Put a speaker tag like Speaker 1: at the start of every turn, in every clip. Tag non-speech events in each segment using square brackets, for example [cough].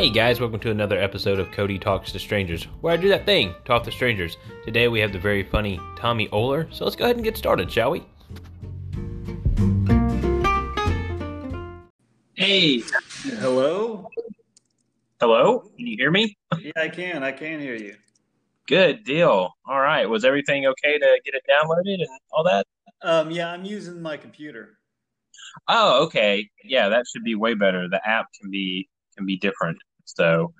Speaker 1: Hey guys, welcome to another episode of Cody Talks to Strangers, where I do that thing, talk to strangers. Today we have the very funny Tommy Oler, so let's go ahead and get started, shall we?
Speaker 2: Hey,
Speaker 3: Hello?
Speaker 2: hello? Can you hear me?
Speaker 3: Yeah, I can. I can hear you.
Speaker 2: Good deal. All right. Was everything okay to get it downloaded and all that?
Speaker 3: Um, yeah, I'm using my computer.
Speaker 2: Oh, okay. Yeah, that should be way better. The app can be can be different. So,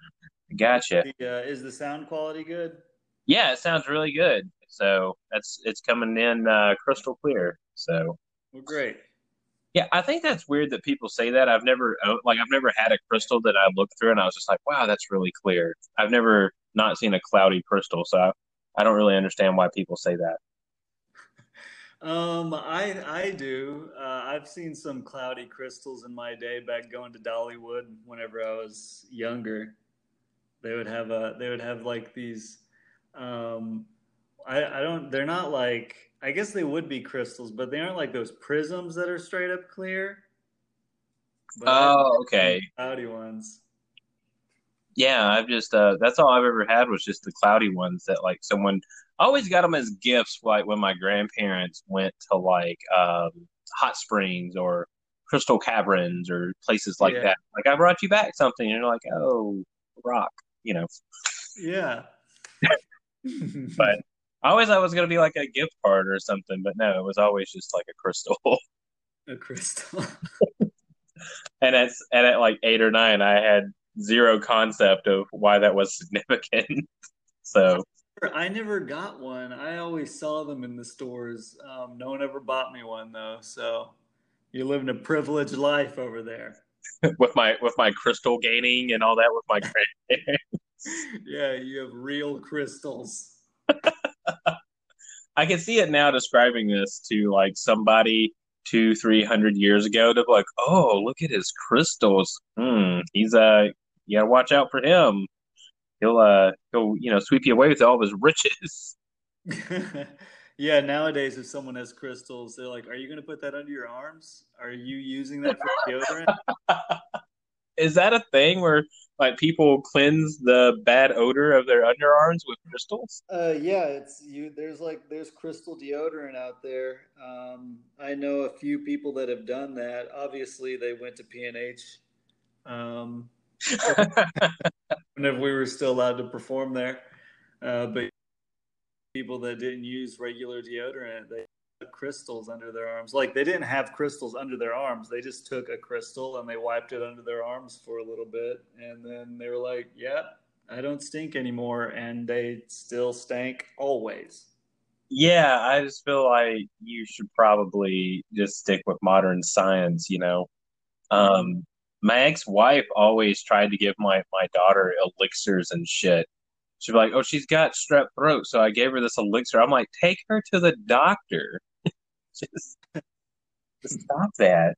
Speaker 2: gotcha.
Speaker 3: The, uh, is the sound quality good?
Speaker 2: Yeah, it sounds really good. So that's it's coming in uh, crystal clear. So
Speaker 3: Well, great.
Speaker 2: yeah, I think that's weird that people say that. I've never oh, like I've never had a crystal that I looked through and I was just like, wow, that's really clear. I've never not seen a cloudy crystal, so I, I don't really understand why people say that.
Speaker 3: Um, I I do. Uh, I've seen some cloudy crystals in my day back going to Dollywood whenever I was younger. They would have a they would have like these um I I don't they're not like I guess they would be crystals, but they aren't like those prisms that are straight up clear. But
Speaker 2: Oh, okay.
Speaker 3: cloudy ones.
Speaker 2: Yeah, I've just uh that's all I've ever had was just the cloudy ones that like someone I always got them as gifts like when my grandparents went to like um hot springs or crystal caverns or places like
Speaker 3: Yeah.
Speaker 2: that. Like I brought you back something and you're like, "Oh, rock," you know.
Speaker 3: Yeah. [laughs]
Speaker 2: But I always thought it was going to be like a gift card or something, but no, it was always just like a crystal. [laughs]
Speaker 3: A crystal. [laughs]
Speaker 2: And at and at like 8 or 9, I had zero concept of why that was significant. So,
Speaker 3: I never got one. I always saw them in the stores. Um, no one ever bought me one though. So you're living a privileged life over there. [laughs]
Speaker 2: with my with my crystal gaining and all that with my. [laughs]
Speaker 3: Yeah, you have real crystals. [laughs]
Speaker 2: I can see it now describing this to like somebody two, three hundred years ago to be like, oh, look at his crystals. Hmm, he's uh, you gotta watch out for him. He'll uh, he'll you know sweep you away with all of his riches. [laughs]
Speaker 3: Yeah, nowadays if someone has crystals, they're like, "Are you going to put that under your arms? Are you using that for deodorant?" [laughs]
Speaker 2: Is that a thing where like people cleanse the bad odor of their underarms with crystals?
Speaker 3: Uh, yeah, it's you. There's like there's crystal deodorant out there. Um, I know a few people that have done that. Obviously, they went to PNH. Um, [laughs] whenever we were still allowed to perform there. Uh, but people that didn't use regular deodorant, they put crystals under their arms. Like they didn't have crystals under their arms. They just took a crystal and they wiped it under their arms for a little bit. And then they were like, yeah, I don't stink anymore. And they still stank always.
Speaker 2: Yeah, I just feel like you should probably just stick with modern science, you know. Um, my ex-wife always tried to give my my daughter elixirs and shit. She'd be like, "Oh, she's got strep throat," so I gave her this elixir. I'm like, "Take her to the doctor. [laughs] Just, just stop that."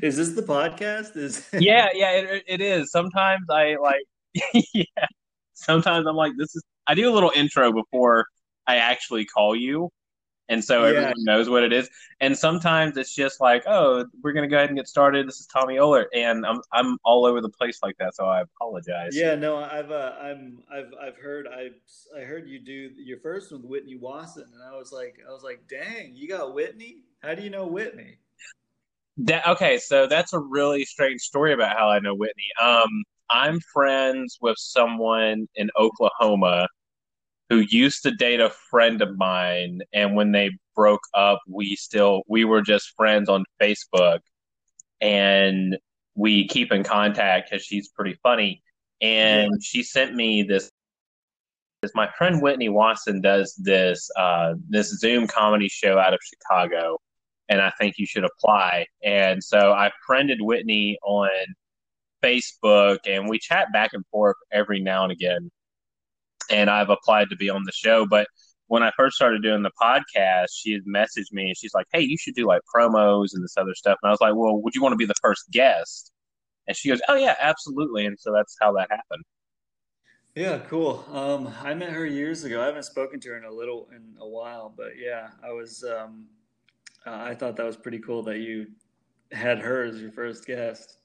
Speaker 3: Is this the podcast? Is [laughs]
Speaker 2: Yeah, yeah, it it is. Sometimes I like, [laughs] yeah. Sometimes I'm like, this is. I do a little intro before I actually call you, and so
Speaker 3: Yeah.
Speaker 2: everyone knows what it is. And sometimes it's just like, oh, we're gonna go ahead and get started. This is Tommy Oler, and I'm I'm all over the place like that, so I apologize.
Speaker 3: Yeah, no, I've uh, I'm I've I've heard I I heard you do your first one with Whitney Wasson, and I was like I was like, dang, you got Whitney? How do you know Whitney?
Speaker 2: That okay, so that's a really strange story about how I know Whitney. Um, I'm friends with someone in Oklahoma who used to date a friend of mine, and when they broke up, we still we were just friends on Facebook, and we keep in contact because she's pretty funny. And she sent me this. this my friend Whitney Watson does this uh, this Zoom comedy show out of Chicago and I think you should apply. And so I friended Whitney on Facebook and we chat back and forth every now and again. And I've applied to be on the show. But when I first started doing the podcast, she had messaged me and she's like, Hey, you should do like promos and this other stuff. And I was like, Well, would you want to be the first guest? And she goes, Oh, yeah, absolutely. And so that's how that happened.
Speaker 3: Yeah, cool. Um, I met her years ago. I haven't spoken to her in a little in a while, but yeah, I was um, uh, I thought that was pretty cool that you had her as your first guest.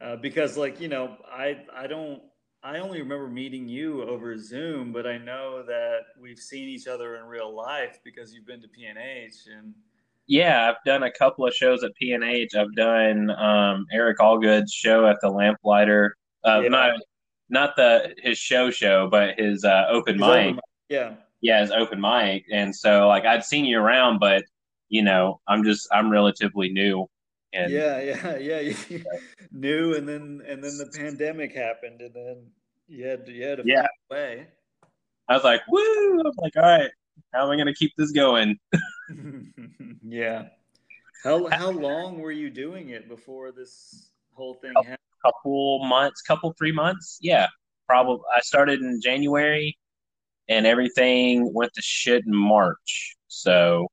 Speaker 3: uh, because like you know I I don't I only remember meeting you over Zoom, but I know that we've seen each other in real life because you've been to PNH and.
Speaker 2: Yeah, I've done a couple of shows at PNH. I've done um, Eric Allgood's show at the Lamplighter. Uh, yeah. Not not the his show show, but his uh, open his mic. Open,
Speaker 3: yeah,
Speaker 2: yeah, his open mic. And so like I'd seen you around, but you know I'm just I'm relatively new.
Speaker 3: And yeah, yeah, yeah, [laughs] new, and then and then the pandemic happened, and then you had to, you had to
Speaker 2: yeah.
Speaker 3: away.
Speaker 2: I was like, woo! I'm like, all right, how am I going to keep this going? [laughs]
Speaker 3: yeah. How how long were you doing it before this whole thing happened?
Speaker 2: Couple months, couple three months. Yeah, probably. I started in January, and everything went to shit in March. So,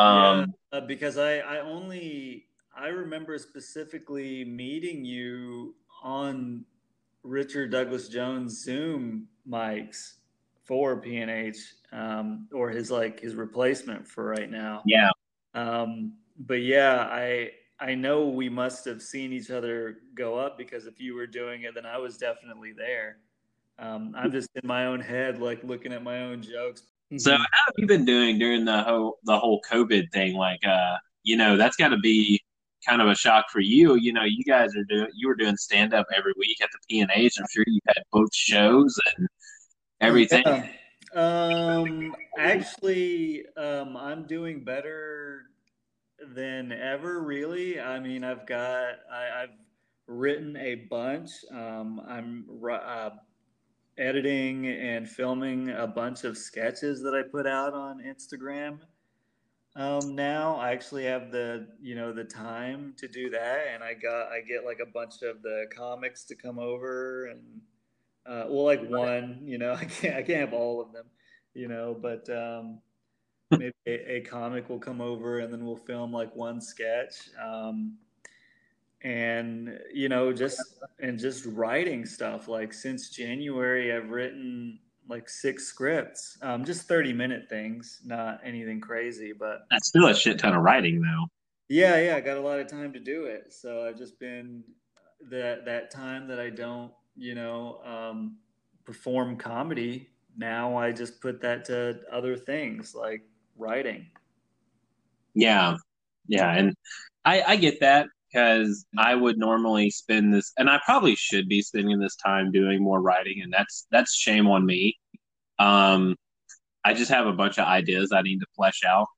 Speaker 3: um, yeah, uh, because I I only I remember specifically meeting you on Richard Douglas Jones Zoom mics for PNH, um, or his like his replacement for right now.
Speaker 2: Yeah.
Speaker 3: Um, but yeah, I I know we must have seen each other go up because if you were doing it, then I was definitely there. Um, I'm just in my own head, like looking at my own jokes.
Speaker 2: So how have you been doing during the whole the whole COVID thing? Like, uh, you know, that's got to be kind of a shock for you. You know, you guys are doing you were doing stand up every week at the PNH. I'm sure you had both shows and everything. Yeah.
Speaker 3: Um, actually, um, I'm doing better than ever. Really, I mean, I've got I, have written a bunch. Um, I'm uh, editing and filming a bunch of sketches that I put out on Instagram. Um, now I actually have the you know the time to do that, and I got I get like a bunch of the comics to come over, and uh, well, like one, you know, [laughs] I can't I can't have all of them, you know, but um, maybe a, a, comic will come over, and then we'll film like one sketch, um, and you know, just and just writing stuff. Like since January, I've written like six scripts, um, just 30 minute things, not anything crazy, but
Speaker 2: that's still a shit ton of writing though.
Speaker 3: Yeah, yeah, I got a lot of time to do it. So I've just been that that time that I don't, you know, um, perform comedy. Now I just put that to other things like writing.
Speaker 2: Yeah, yeah, and I, I get that because I would normally spend this, and I probably should be spending this time doing more writing, and that's that's shame on me. Um, I just have a bunch of ideas I need to flesh out,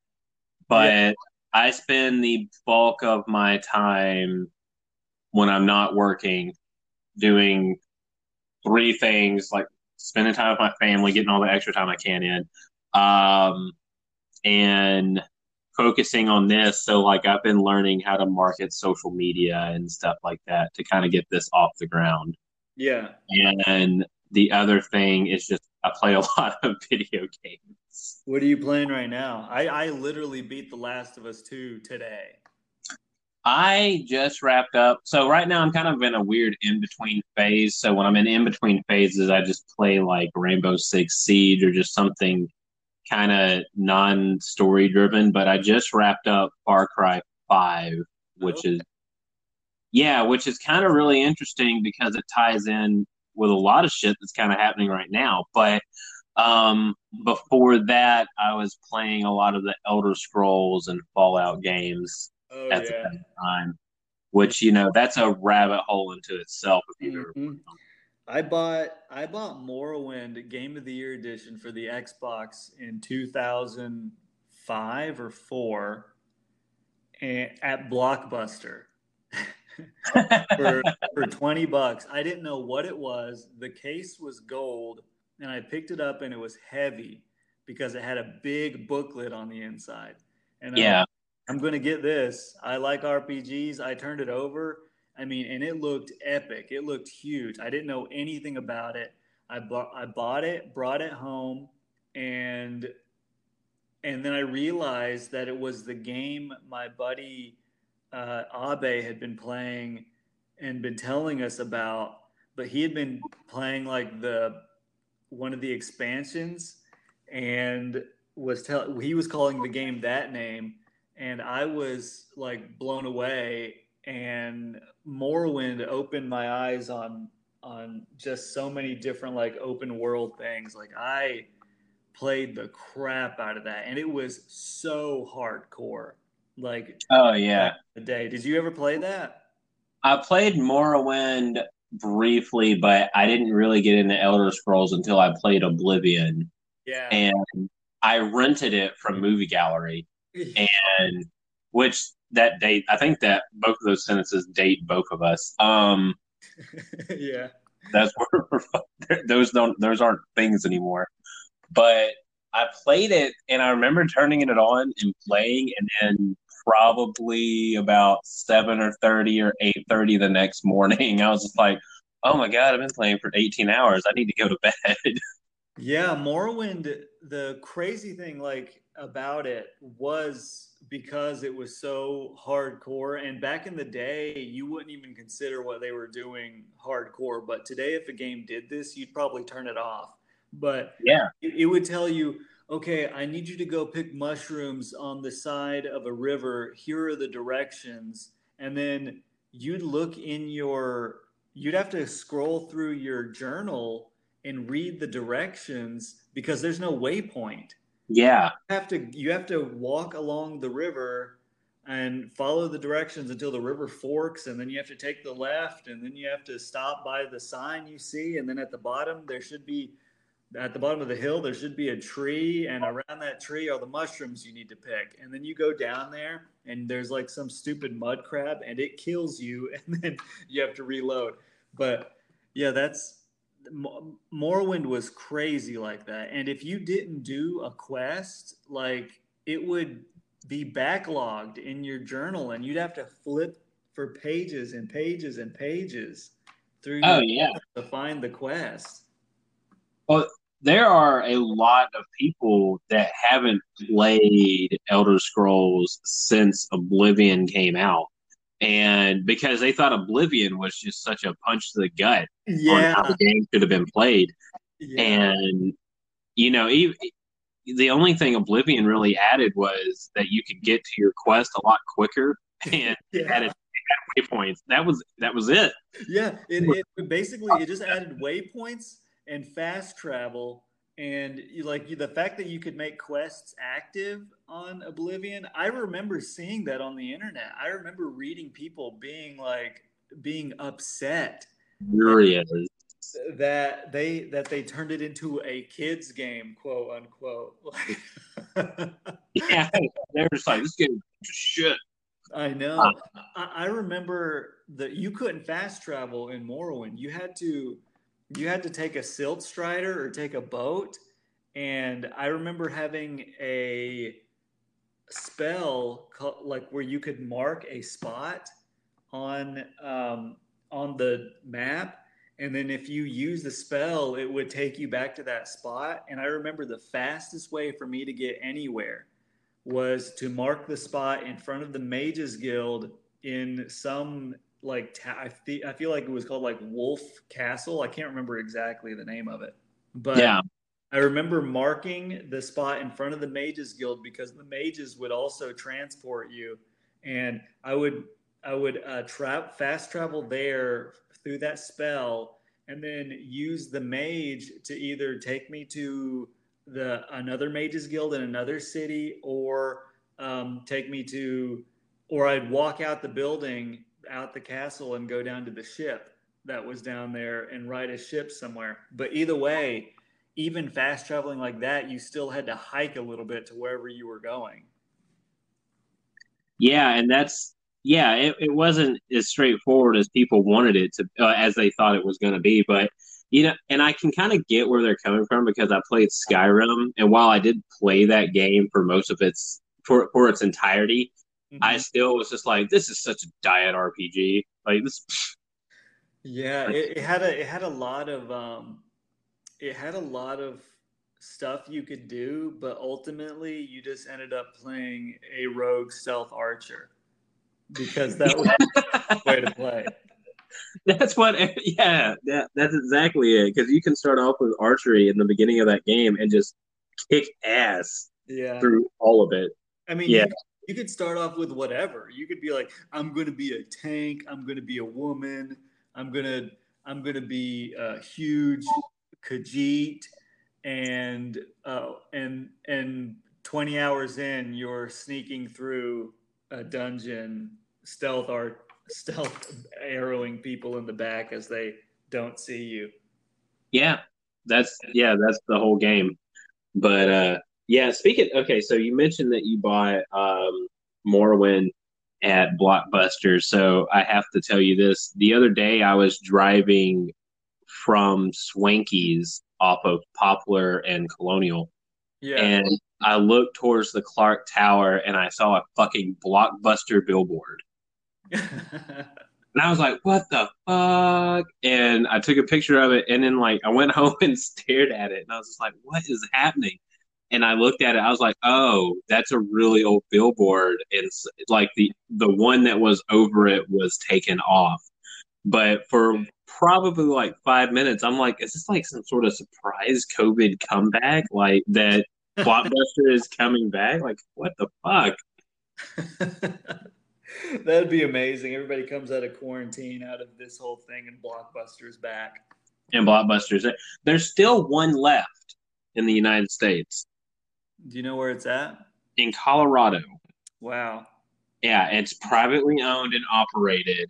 Speaker 2: but yeah. I spend the bulk of my time when I'm not working doing three things like spending time with my family, getting all the extra time I can in, um, and focusing on this. So, like, I've been learning how to market social media and stuff like that to kind of get this off the ground.
Speaker 3: Yeah.
Speaker 2: And the other thing is just I play a [laughs] lot of video games.
Speaker 3: What are you playing right now? I, I literally beat The Last of Us 2 today.
Speaker 2: I just wrapped up. So right now I'm kind of in a weird in between phase. So when I'm in in between phases, I just play like Rainbow Six Siege or just something kind of non story driven, but I just wrapped up Far Cry 5, which okay. is, yeah, which is kind of really interesting because it ties in with a lot of shit that's kind of happening right now. But um, before that, I was playing a lot of the Elder Scrolls and Fallout games
Speaker 3: oh, at yeah.
Speaker 2: the time, which, you know, that's a rabbit hole into itself if you've mm-hmm. ever
Speaker 3: I bought I bought Morrowind Game of the Year edition for the Xbox in 2005 or 4 and, at Blockbuster. [laughs] for, for 20 bucks. I didn't know what it was. The case was gold and I picked it up and it was heavy because it had a big booklet on the inside. And
Speaker 2: yeah.
Speaker 3: I'm, I'm going to get this. I like RPGs. I turned it over I mean, and it looked epic. It looked huge. I didn't know anything about it. I bought I bought it, brought it home, and and then I realized that it was the game my buddy uh, Abe had been playing and been telling us about. But he had been playing like the one of the expansions and was tell he was calling the game that name and I was like blown away and Morrowind opened my eyes on on just so many different like open world things. Like I played the crap out of that, and it was so hardcore. Like
Speaker 2: oh yeah,
Speaker 3: the day. Did you ever play that?
Speaker 2: I played Morrowind briefly, but I didn't really get into Elder Scrolls until I played Oblivion.
Speaker 3: Yeah,
Speaker 2: and I rented it from Movie Gallery, [laughs] and which that date I think that both of those sentences date both of us. Um, [laughs]
Speaker 3: yeah,
Speaker 2: that's where those don't those aren't things anymore. But I played it, and I remember turning it on and playing, and then probably about seven or thirty or eight thirty the next morning, I was just like, "Oh my god, I've been playing for eighteen hours. I need to go to bed." [laughs]
Speaker 3: Yeah, Morrowind. The crazy thing, like about it, was because it was so hardcore. And back in the day, you wouldn't even consider what they were doing hardcore. But today, if a game did this, you'd probably turn it off. But
Speaker 2: yeah,
Speaker 3: it, it would tell you, okay, I need you to go pick mushrooms on the side of a river. Here are the directions, and then you'd look in your. You'd have to scroll through your journal and read the directions because there's no waypoint.
Speaker 2: Yeah.
Speaker 3: You have to you have to walk along the river and follow the directions until the river forks and then you have to take the left and then you have to stop by the sign you see and then at the bottom there should be at the bottom of the hill there should be a tree and around that tree are the mushrooms you need to pick and then you go down there and there's like some stupid mud crab and it kills you [laughs] and then you have to reload but yeah that's Morrowind was crazy like that. And if you didn't do a quest, like it would be backlogged in your journal and you'd have to flip for pages and pages and pages through
Speaker 2: oh, yeah.
Speaker 3: to find the quest.
Speaker 2: Well, there are a lot of people that haven't played Elder Scrolls since Oblivion came out and because they thought Oblivion was just such a punch to the gut
Speaker 3: yeah.
Speaker 2: on how the game should have been played, yeah. and you know, even, the only thing Oblivion really added was that you could get to your quest a lot quicker [laughs] and yeah. added waypoints. That was that was it.
Speaker 3: Yeah, it, it basically it just added waypoints and fast travel and you, like you, the fact that you could make quests active on Oblivion, I remember seeing that on the internet. I remember reading people being like being upset.
Speaker 2: Furious.
Speaker 3: That they that they turned it into a kids game, quote unquote. [laughs]
Speaker 2: yeah, they're just like this game is shit.
Speaker 3: I know. Ah. I, I remember that you couldn't fast travel in Morrowind. You had to you had to take a silt strider or take a boat. And I remember having a spell called, like where you could mark a spot on um, on the map and then if you use the spell it would take you back to that spot and i remember the fastest way for me to get anywhere was to mark the spot in front of the mages guild in some like ta- I, th- I feel like it was called like Wolf Castle. I can't remember exactly the name of it, but
Speaker 2: yeah,
Speaker 3: I remember marking the spot in front of the Mages Guild because the mages would also transport you, and I would I would uh, tra- fast travel there through that spell, and then use the mage to either take me to the another Mages Guild in another city, or um, take me to, or I'd walk out the building out the castle and go down to the ship that was down there and ride a ship somewhere. But either way, even fast traveling like that, you still had to hike a little bit to wherever you were going.
Speaker 2: Yeah, and that's yeah, it, it wasn't as straightforward as people wanted it to, uh, as they thought it was going to be. But you know, and I can kind of get where they're coming from because I played Skyrim, and while I did play that game for most of its for for its entirety, Mm-hmm. I still was just like, this is such a diet RPG. Like this.
Speaker 3: Yeah, it, it, had a it had a lot of um, it had a lot of stuff you could do, but ultimately you just ended up playing a rogue stealth archer because that was the way to play. [laughs]
Speaker 2: That's what, yeah, that, that's exactly it. Because you can start off with archery in the beginning of that game and just kick ass
Speaker 3: yeah.
Speaker 2: through all of it.
Speaker 3: I mean,
Speaker 2: yeah.
Speaker 3: You, could start off with whatever. You could be like, I'm gonna be a tank. I'm gonna be a woman. I'm gonna I'm gonna be a huge Khajiit, and uh, and and 20 hours in, you're sneaking through a dungeon, stealth art, stealth arrowing people in the back as they don't see you.
Speaker 2: Yeah, that's yeah, that's the whole game. But uh yeah, speaking okay, so you mentioned that you bought um Morrowind at Blockbuster. So I have to tell you this. The other day I was driving from Swanky's off of Poplar and Colonial. Yeah. And I looked towards the Clark Tower and I saw a fucking blockbuster billboard. [laughs] And I was like, what the fuck? And I took a picture of it and then like I went [laughs] home and stared at it and I was just like, what is happening? And I looked at it, I was like, oh, that's a really old billboard. And like the the one that was over it was taken off. But for probably like five minutes, I'm like, is this like some sort of surprise COVID comeback? Like that [laughs] Blockbuster is coming back? Like, what the fuck? [laughs]
Speaker 3: That'd be amazing. Everybody comes out of quarantine, out of this whole thing, and Blockbuster's back.
Speaker 2: And Blockbuster's there's still one left in the United States.
Speaker 3: Do you know where it's at?
Speaker 2: In Colorado.
Speaker 3: Wow.
Speaker 2: Yeah, it's privately owned and operated,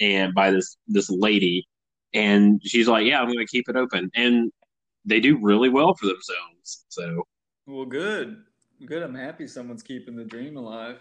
Speaker 2: and by this this lady, and she's like, "Yeah, I'm going to keep it open," and they do really well for themselves. So.
Speaker 3: Well, good, good. I'm happy someone's keeping the dream alive.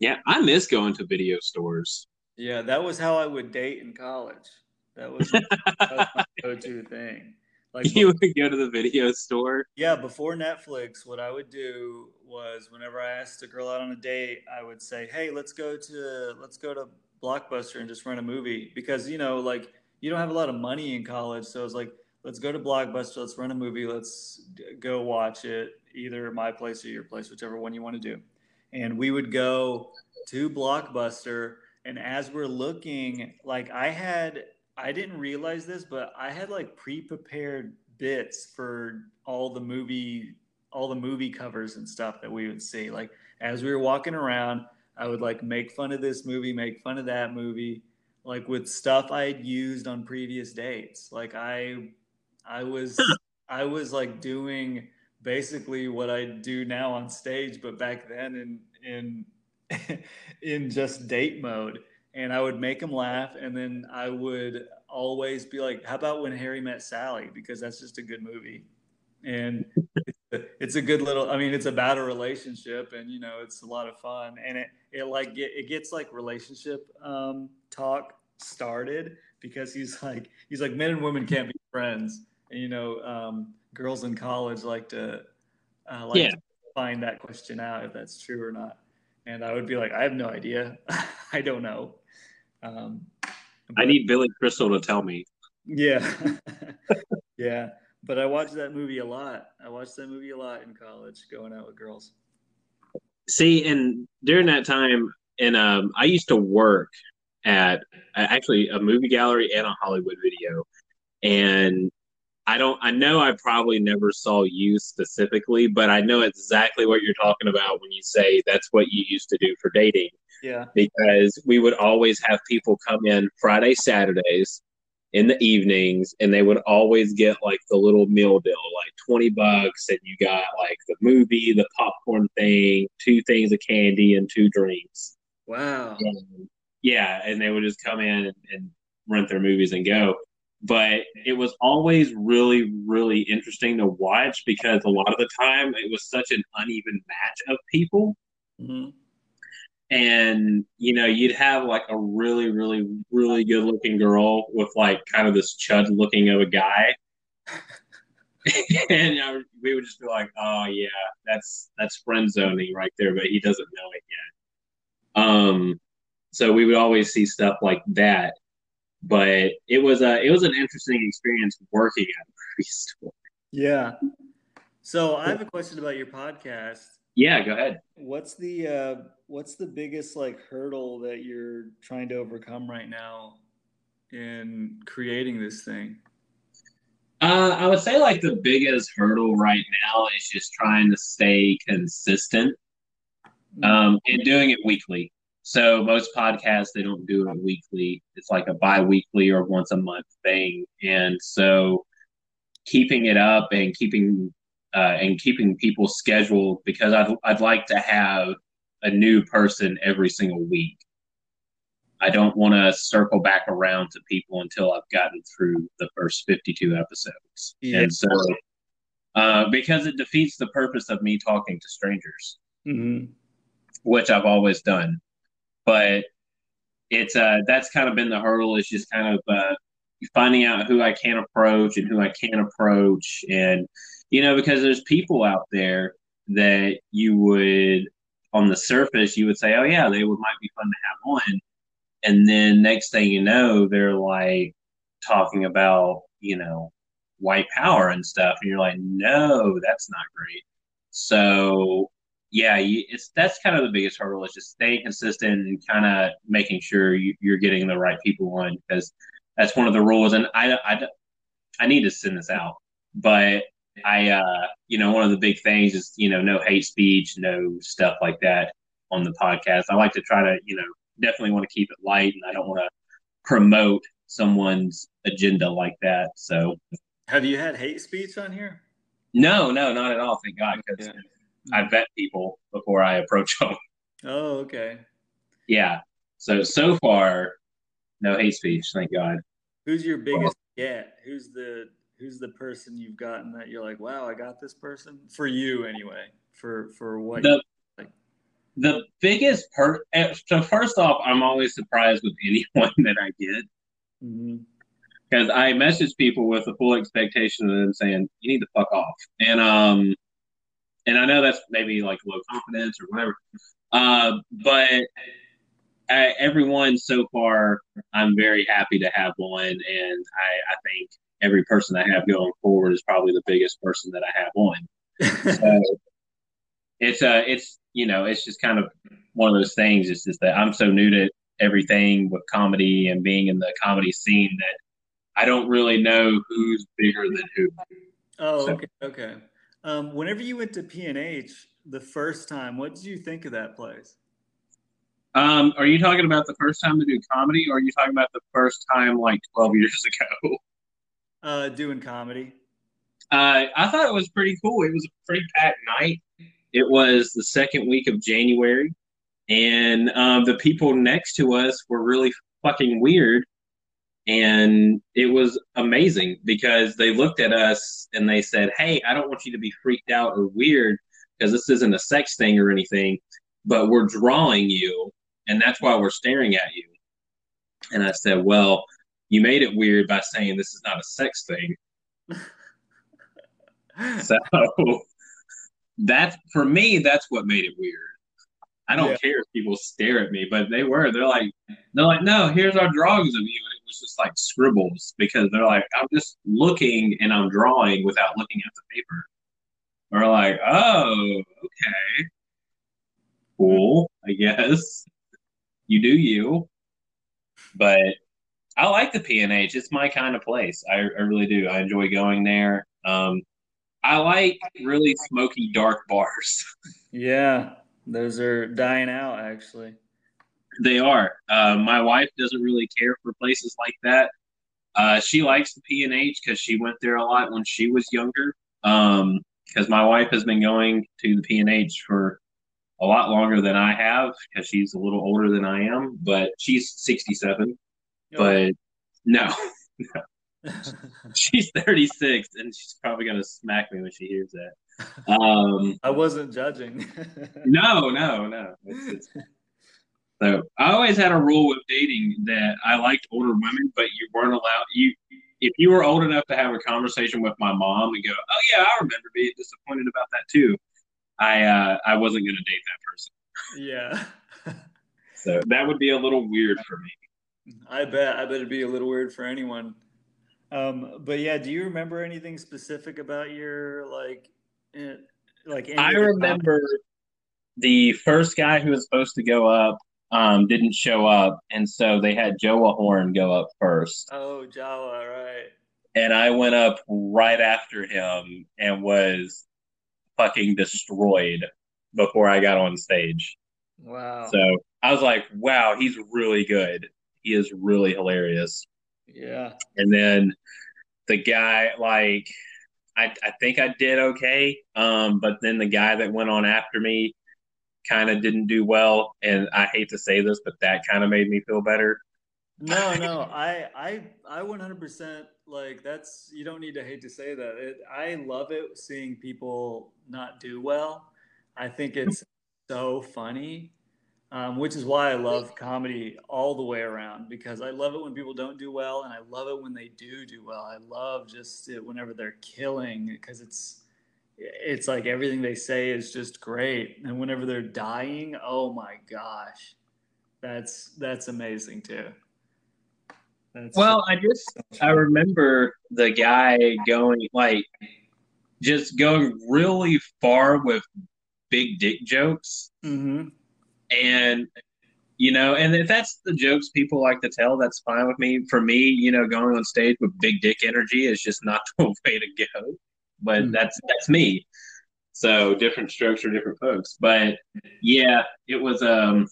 Speaker 2: Yeah, I miss going to video stores.
Speaker 3: Yeah, that was how I would date in college. That was, that was my [laughs] go-to thing.
Speaker 2: Like [laughs] you would go to the video store.
Speaker 3: Yeah, before Netflix, what I would do was whenever I asked a girl out on a date, I would say, "Hey, let's go to let's go to Blockbuster and just rent a movie," because you know, like you don't have a lot of money in college, so it's like, let's go to Blockbuster, let's rent a movie, let's go watch it, either my place or your place, whichever one you want to do and we would go to Blockbuster. And as we're looking, like I had, I didn't realize this, but I had like pre-prepared bits for all the movie, all the movie covers and stuff that we would see. Like as we were walking around, I would like make fun of this movie, make fun of that movie, like with stuff I had used on previous dates. Like I, I was, [laughs] I was like doing basically what I do now on stage, but back then in in [laughs] in just date mode. And I would make them laugh, and then I would always be like, "How about when Harry met Sally?" Because that's just a good movie, and it's [laughs] a, it's a good little. I mean, it's about a relationship, and you know, it's a lot of fun, and it it like get, it gets like relationship um, talk started because he's like he's like men and women can't be friends, and you know, um, girls in college like to uh, like yeah. to find that question out if that's true or not. And I would be like, I have no idea. [laughs] I don't know. Um,
Speaker 2: I need Billy Crystal to tell me.
Speaker 3: Yeah. [laughs] yeah. But I watched that movie a lot. I watched that movie a lot in college, going out with girls.
Speaker 2: See, and during that time, and um, I used to work at actually a movie gallery and a Hollywood video, and I don't. I know I probably never saw you specifically, but I know exactly what you're talking about when you say that's what you used to do for dating.
Speaker 3: Yeah.
Speaker 2: Because we would always have people come in Friday, Saturdays in the evenings, and they would always get like the little meal deal, like 20 bucks, and you got like the movie, the popcorn thing, two things of candy, and two drinks.
Speaker 3: Wow.
Speaker 2: And, yeah. And they would just come in and, and rent their movies and go but it was always really really interesting to watch because a lot of the time it was such an uneven match of people. Mm-hmm. and you know you'd have like a really really really good looking girl with like kind of this chud looking of a guy. [laughs] And you know, we would just be like oh yeah that's that's friend zoning right there but he doesn't know it yet. Um so we would always see stuff like that but it was a it was an interesting experience working at a movie [laughs] store.
Speaker 3: Yeah. So I have a question about your podcast.
Speaker 2: Yeah, go ahead.
Speaker 3: What's the uh, what's the biggest like hurdle that you're trying to overcome right now in creating this thing?
Speaker 2: Uh, I would say like the biggest hurdle right now is just trying to stay consistent. um, and doing it weekly. So most podcasts they don't do it weekly. It's like a bi-weekly or once a month thing, and so keeping it up and keeping uh, and keeping people scheduled because I'd I'd like to have a new person every single week. I don't want to circle back around to people until I've gotten through the first 52 episodes.
Speaker 3: Yeah.
Speaker 2: And so, uh, because it defeats the purpose of me talking to strangers,
Speaker 3: Mm-hmm.
Speaker 2: which I've always done. But it's uh, that's kind of been the hurdle is just kind of uh, finding out who I can approach and who I can't approach. And, you know, because there's people out there that you would, on the surface, you would say, oh, yeah, they would might be fun to have on and then next thing you know they're like talking about you know white power and stuff and you're like no that's not great so yeah it's that's kind of the biggest hurdle is just staying consistent and kind of making sure you, you're getting the right people on because that's one of the rules and I, I i need to send this out but i uh you know one of the big things is you know no hate speech no stuff like that on the podcast i like to try to you know definitely want to keep it light and I don't want to promote someone's agenda like that. So,
Speaker 3: have you had hate speech on here?
Speaker 2: No, no, not at all. Thank God, because yeah. I vet people before I approach [laughs] them.
Speaker 3: Oh, okay.
Speaker 2: Yeah. So so far, no hate speech. Thank God.
Speaker 3: Who's your biggest get? Who's the who's the person you've gotten that you're like, wow, I got this person for you anyway. For for what?
Speaker 2: The, the biggest per eh, so first off, I'm always surprised with [laughs] anyone that I get because mm-hmm. I message people with a full expectation of them saying you need to fuck off, and um, and I know that's maybe like low confidence or whatever, uh, but I, everyone so far, I'm very happy to have one, and I, I think every person I have going forward is probably the biggest person that I have on. [laughs] so it's uh it's you know, it's just kind of one of those things. It's just that I'm so new to everything with comedy and being in the comedy scene that I don't really know who's bigger than who.
Speaker 3: Oh, so. okay, okay. Um, whenever you went to PNH the first time, what did you think of that place?
Speaker 2: Um, are you talking about the first time to do comedy, or are you talking about the first time like 12 years [laughs] ago?
Speaker 3: Uh, doing comedy.
Speaker 2: Uh, I thought it was pretty cool. It was a pretty packed night. It was the second week of January, and um, the people next to us were really fucking weird. And it was amazing because they looked at us and they said, Hey, I don't want you to be freaked out or weird because this isn't a sex thing or anything, but we're drawing you, and that's why we're staring at you. And I said, Well, you made it weird by saying this is not a sex thing. [laughs] so [laughs] that's for me, that's what made it weird. I don't yeah. care if people stare at me, but they were. They're like, they're like, no, here's our drawings of you, and it was just like scribbles because they're like, I'm just looking and I'm drawing without looking at the paper. We're like, oh, okay, cool, I guess. You do you, but I like the PNH. It's my kind of place. I, I really do. I enjoy going there. Um, I like really smoky, dark bars. [laughs]
Speaker 3: Yeah, those are dying out, actually.
Speaker 2: They are. Uh, my wife doesn't really care for places like that. Uh, she likes the P and H because she went there a lot when she was younger. Because um, my wife has been going to the P and H for a lot longer than I have because she's a little older than I am. But she's sixty-seven. Oh. But no, [laughs] [laughs] she's 36 and she's probably going to smack me when she hears that. Um, [laughs]
Speaker 3: I wasn't judging. [laughs]
Speaker 2: no, no, no. It's, it's, so I always had a rule with dating that I liked older women, but you weren't allowed you if you were old enough to have a conversation with my mom and go, "Oh yeah, I remember being disappointed about that too." I uh, I wasn't going to date
Speaker 3: that person.
Speaker 2: Yeah. [laughs] so that would be a little weird for me.
Speaker 3: I bet. I bet it'd be a little weird for anyone. Um, but yeah, do you remember anything specific about your like, like?
Speaker 2: I remember the first guy who was supposed to go up um, didn't show up, and so they had Joa Horn go up first.
Speaker 3: Oh, Jawa, right.
Speaker 2: And I went up right after him and was fucking destroyed before I got on stage.
Speaker 3: Wow.
Speaker 2: So I was like, wow, he's really good. He is really hilarious.
Speaker 3: Yeah.
Speaker 2: And then the guy, like, I, I think I did okay. Um, but then the guy that went on after me kind of didn't do well. And I hate to say this, but that kind of made me feel better.
Speaker 3: No, [laughs] no, I, I, I 100% like that's, you don't need to hate to say that. It, I love it seeing people not do well. I think it's so funny um, which is why I love comedy all the way around because I love it when people don't do well, and I love it when they do do well. I love just it whenever they're killing because it's it's like everything they say is just great, and whenever they're dying, oh my gosh, that's that's amazing too.
Speaker 2: That's well, I just I remember the guy going like just going really far with big dick jokes.
Speaker 3: Mm-hmm
Speaker 2: and you know, and if that's the jokes people like to tell, that's fine with me. For me, you know, going on stage with big dick energy is just not [laughs] the way to go. But mm. that's that's me. So different strokes for different folks. But yeah, it was um,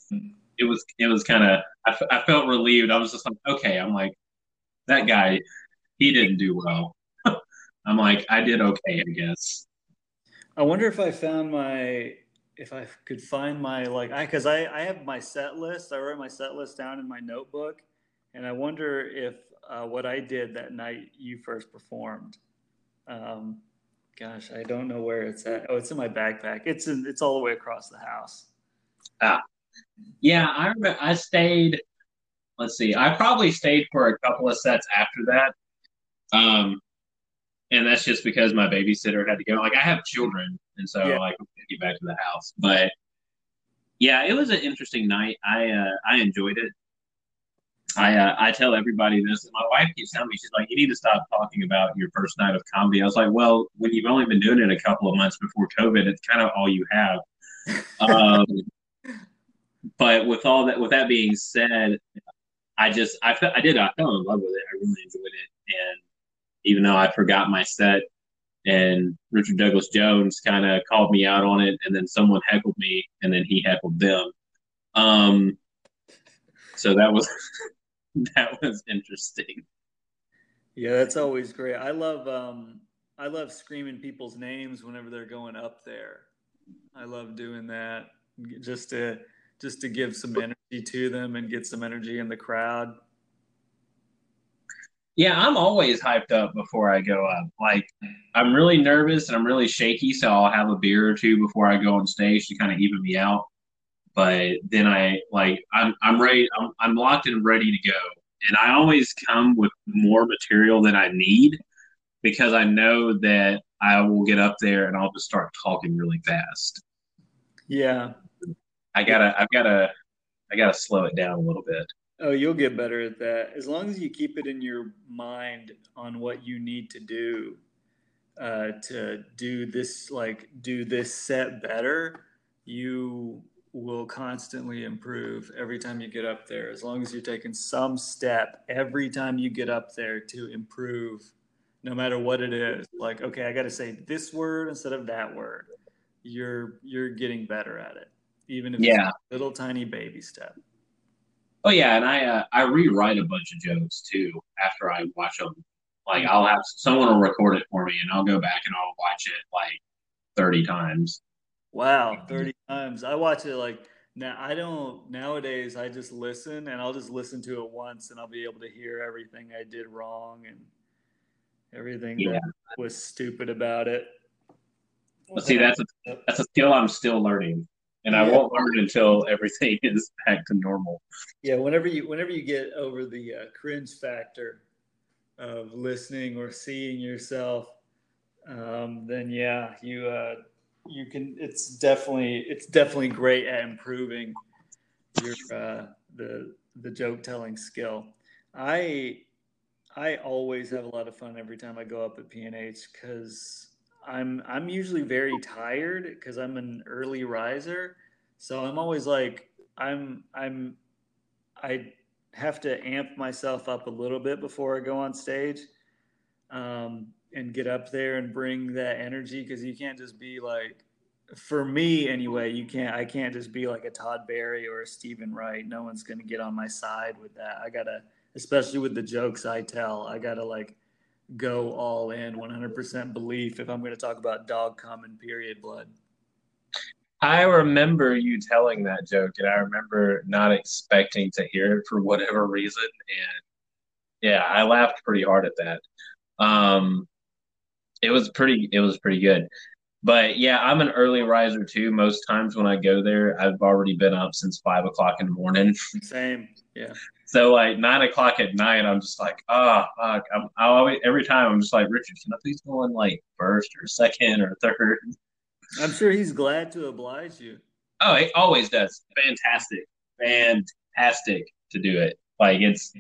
Speaker 2: it was it was kind of I, f- I felt relieved. I was just like, okay, I'm like that guy, he didn't do well. [laughs] I'm like, I did okay, I guess.
Speaker 3: I wonder if I found my if I could find my like I because I I have my set list. I wrote my set list down in my notebook, and I wonder if uh, what I did that night you first performed. Um, gosh, I don't know where it's at. Oh, it's in my backpack. It's in. It's all the way across the house.
Speaker 2: Ah, yeah. I remember. I stayed. Let's see. I probably stayed for a couple of sets after that. Um, and that's just because my babysitter had to go. Like I have children, and so yeah. like get back to the house. But yeah, it was an interesting night. I uh, I enjoyed it. I uh, I tell everybody this. and My wife keeps telling me she's like, you need to stop talking about your first night of comedy. I was like, well, when you've only been doing it a couple of months before COVID, it's kind of all you have. [laughs] um, but with all that, with that being said, I just I I did I fell in love with it. I really enjoyed it, and even though I forgot my set, and Richard Douglas Jones kind of called me out on it, and then someone heckled me, and then he heckled them. Um, so that was [laughs] that was interesting.
Speaker 3: Yeah, that's always great. I love um, I love screaming people's names whenever they're going up there. I love doing that just to just to give some energy to them and get some energy in the crowd.
Speaker 2: Yeah, I'm always hyped up before I go up. Like, I'm really nervous and I'm really shaky, so I'll have a beer or two before I go on stage to kind of even me out. But then I like I'm I'm ready. I'm I'm locked and ready to go. And I always come with more material than I need because I know that I will get up there and I'll just start talking really fast.
Speaker 3: Yeah,
Speaker 2: I gotta I've gotta I gotta slow it down a little bit.
Speaker 3: Oh, you'll get better at that. As long as you keep it in your mind on what you need to do uh, to do this, like do this set better, you will constantly improve every time you get up there. As long as you're taking some step every time you get up there to improve, no matter what it is. Like, okay, I got to say this word instead of that word. You're you're getting better at it, even if
Speaker 2: yeah.
Speaker 3: it's a little tiny baby step.
Speaker 2: Oh yeah, and I uh, I rewrite a bunch of jokes too after I watch them. Like I'll have someone will record it for me, and I'll go back and I'll watch it like thirty times.
Speaker 3: Wow, thirty times! I watch it like now. I don't nowadays. I just listen, and I'll just listen to it once, and I'll be able to hear everything I did wrong and everything yeah. that was stupid about it.
Speaker 2: Well, see, that's a that's a skill I'm still learning and I won't learn until everything [laughs] is back to normal.
Speaker 3: Yeah, whenever you whenever you get over the uh, cringe factor of listening or seeing yourself, um, then yeah, you uh, you can. It's definitely it's definitely great at improving your uh, the the joke telling skill. I I always have a lot of fun every time I go up at PNH because I'm I'm usually very tired because I'm an early riser. So I'm always like I'm I'm I have to amp myself up a little bit before I go on stage um, and get up there and bring that energy because you can't just be like for me anyway, you can't. I can't just be like a Todd Barry or a Steven Wright. No one's gonna get on my side with that. I gotta, especially with the jokes I tell. I gotta like go all in, 100% belief if I'm gonna talk about dog common period blood.
Speaker 2: I remember you telling that joke, and I remember not expecting to hear it for whatever reason. And yeah, I laughed pretty hard at that. Um, it was pretty. It was pretty good. But yeah, I'm an early riser too. Most times when I go there, I've already been up since five o'clock in the morning.
Speaker 3: Same. Yeah.
Speaker 2: So like nine o'clock at night, I'm just like, oh fuck. I'm I always every time I'm just like, Richard, can I please go in like first or second or third?
Speaker 3: I'm sure he's glad to oblige you.
Speaker 2: Oh, he always does. Fantastic, fantastic to do it. Like it's,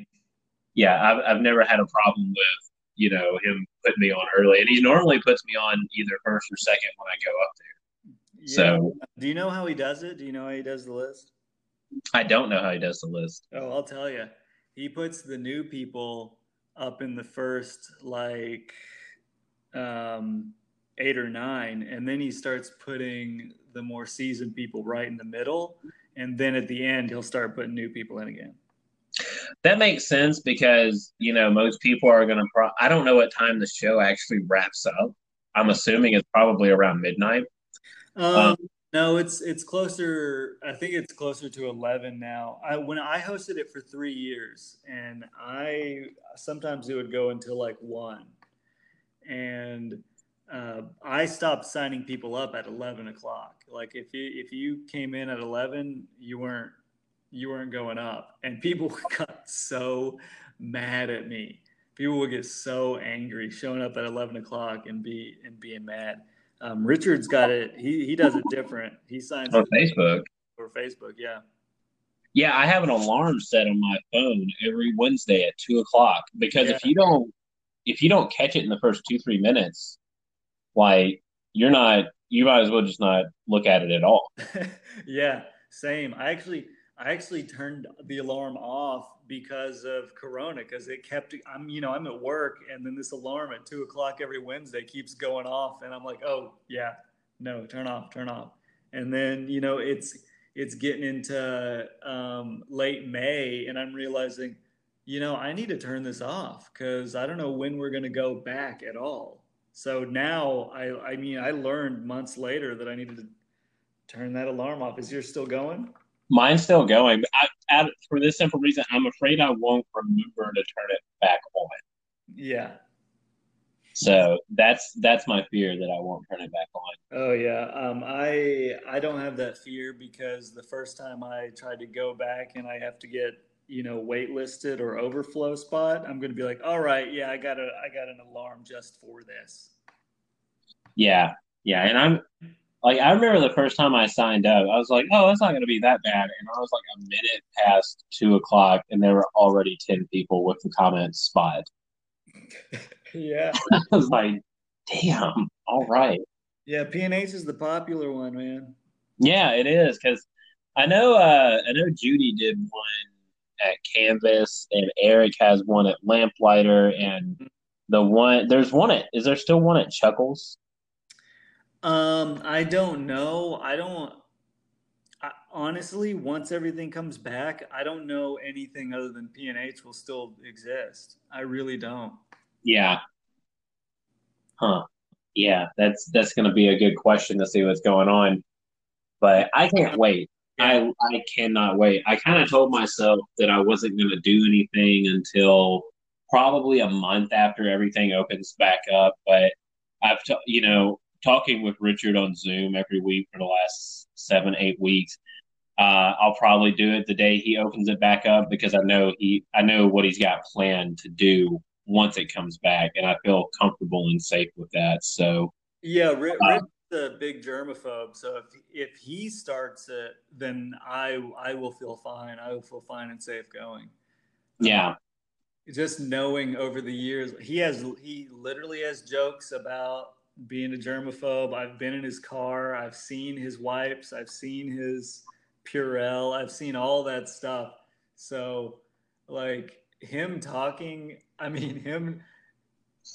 Speaker 2: yeah, I've I've never had a problem with you know him putting me on early, and he normally puts me on either first or second when I go up there. Yeah. So,
Speaker 3: do you know how he does it? Do you know how he does the list?
Speaker 2: I don't know how he does the list.
Speaker 3: Oh, I'll tell you. He puts the new people up in the first like um eight or nine, and then he starts putting the more seasoned people right in the middle, and then at the end he'll start putting new people in again.
Speaker 2: That makes sense because you know most people are going to. Pro- I don't know what time the show actually wraps up. I'm assuming it's probably around midnight.
Speaker 3: Um, um, no, it's it's closer. I think it's closer to eleven now. I when I hosted it for three years, and I sometimes it would go until like one, and uh, I stopped signing people up at eleven o'clock. Like if you if you came in at eleven, you weren't you weren't going up, and people [laughs] got so mad at me. People would get so angry showing up at eleven o'clock and be and being mad. Um, Richard's got it. He he does it different. He signs
Speaker 2: on Facebook.
Speaker 3: Or Facebook, yeah.
Speaker 2: Yeah, I have an alarm set on my phone every Wednesday at two o'clock because yeah. if you don't if you don't catch it in the first two three minutes, like you're not you might as well just not look at it at all. [laughs]
Speaker 3: yeah, same. I actually I actually turned the alarm off because of Corona because it kept I'm you know I'm at work and then this alarm at two o'clock every Wednesday keeps going off and I'm like oh yeah no turn off turn off. And then you know it's it's getting into um, late May and I'm realizing you know I need to turn this off because I don't know when we're gonna go back at all. So now I I mean I learned months later that I needed to turn that alarm off. Is yours still going
Speaker 2: Mine's still going, I, I, for this simple reason, I'm afraid I won't remember to turn it back on.
Speaker 3: Yeah.
Speaker 2: So that's that's my fear that I won't turn it back on.
Speaker 3: Oh yeah, um, I I don't have that fear because the first time I tried to go back and I have to get you know waitlisted or overflow spot, I'm going to be like, all right, yeah, I got a I got an alarm just for this.
Speaker 2: Yeah, yeah, and I'm like I remember the first time I signed up, I was like, "Oh, it's not going to be that bad," and I was like a minute past two o'clock, and there were already ten people with the comments spot. [laughs]
Speaker 3: yeah, [laughs]
Speaker 2: I was like, "Damn, all right."
Speaker 3: Yeah, PNH is the popular one, man.
Speaker 2: Yeah, it is because I know uh, I know Judy did one at Canvas, and Eric has one at Lamplighter, and mm-hmm. the one there's one at is there still one at Chuckles?
Speaker 3: Um, I don't know. I don't. I, honestly, once everything comes back, I don't know anything other than PNH will still exist. I really don't.
Speaker 2: Yeah. Huh. Yeah, that's that's going to be a good question to see what's going on. But I can't wait. I I cannot wait. I kind of told myself that I wasn't going to do anything until probably a month after everything opens back up. But I've t- you know talking with Richard on Zoom every week for the last seven, eight weeks. Uh, I'll probably do it the day he opens it back up because I know he, I know what he's got planned to do once it comes back, and I feel comfortable and safe with that. So,
Speaker 3: yeah, Rick, uh, Rick's a big germaphobe, so if if he starts it, then I I will feel fine. I will feel fine and safe going.
Speaker 2: Yeah.
Speaker 3: just knowing over the years, he has he literally has jokes about being a germaphobe. I've been in his car. I've seen his wipes. I've seen his Purell. I've seen all that stuff. So, like him talking, I mean, him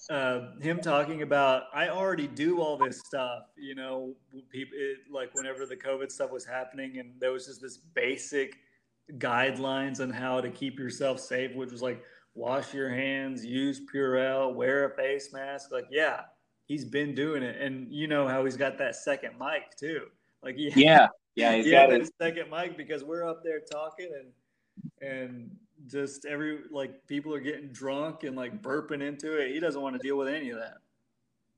Speaker 3: uh, him talking about I already do all this stuff. You know, people it, like whenever the COVID stuff was happening, and there was just this basic guidelines on how to keep yourself safe, which was like wash your hands, use Purell, wear a face mask. Like, yeah, he's been doing it, and you know how he's got that second mic too. Like,
Speaker 2: yeah, yeah, [laughs] yeah
Speaker 3: he's got that second mic because we're up there talking and and just every like people are getting drunk and like burping into it. He doesn't want to deal with any of that.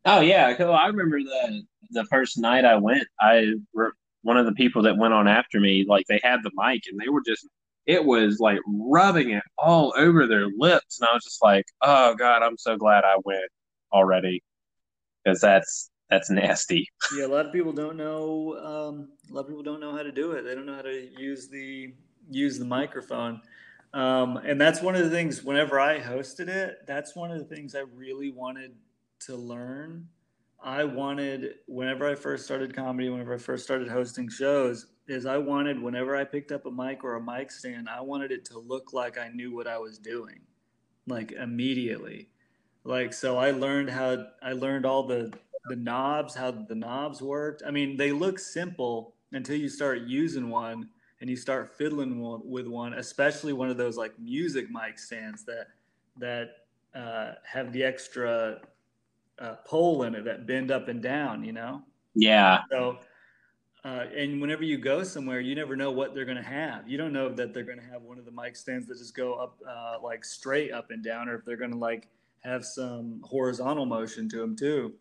Speaker 2: Oh yeah, I remember the the first night I went. I one of the people that went on after me, like they had the mic and they were just it was like rubbing it all over their lips, and I was just like, oh god, I'm so glad I went already because that's that's nasty. [laughs]
Speaker 3: Yeah, a lot of people don't know. Um, a lot of people don't know how to do it. They don't know how to use the use the microphone. Um, and that's one of the things, whenever I hosted it, that's one of the things I really wanted to learn. I wanted, whenever I first started comedy, whenever I first started hosting shows, is I wanted, whenever I picked up a mic or a mic stand, I wanted it to look like I knew what I was doing, like immediately. Like, so I learned how, I learned all the, the knobs, how the knobs worked. I mean, they look simple until you start using one and you start fiddling with one, especially one of those like music mic stands that that uh, have the extra uh, pole in it that bend up and down, you know?
Speaker 2: Yeah.
Speaker 3: So, uh, and whenever you go somewhere, you never know what they're going to have. You don't know that they're going to have one of the mic stands that just go up uh, like straight up and down, or if they're going to like have some horizontal motion to them too.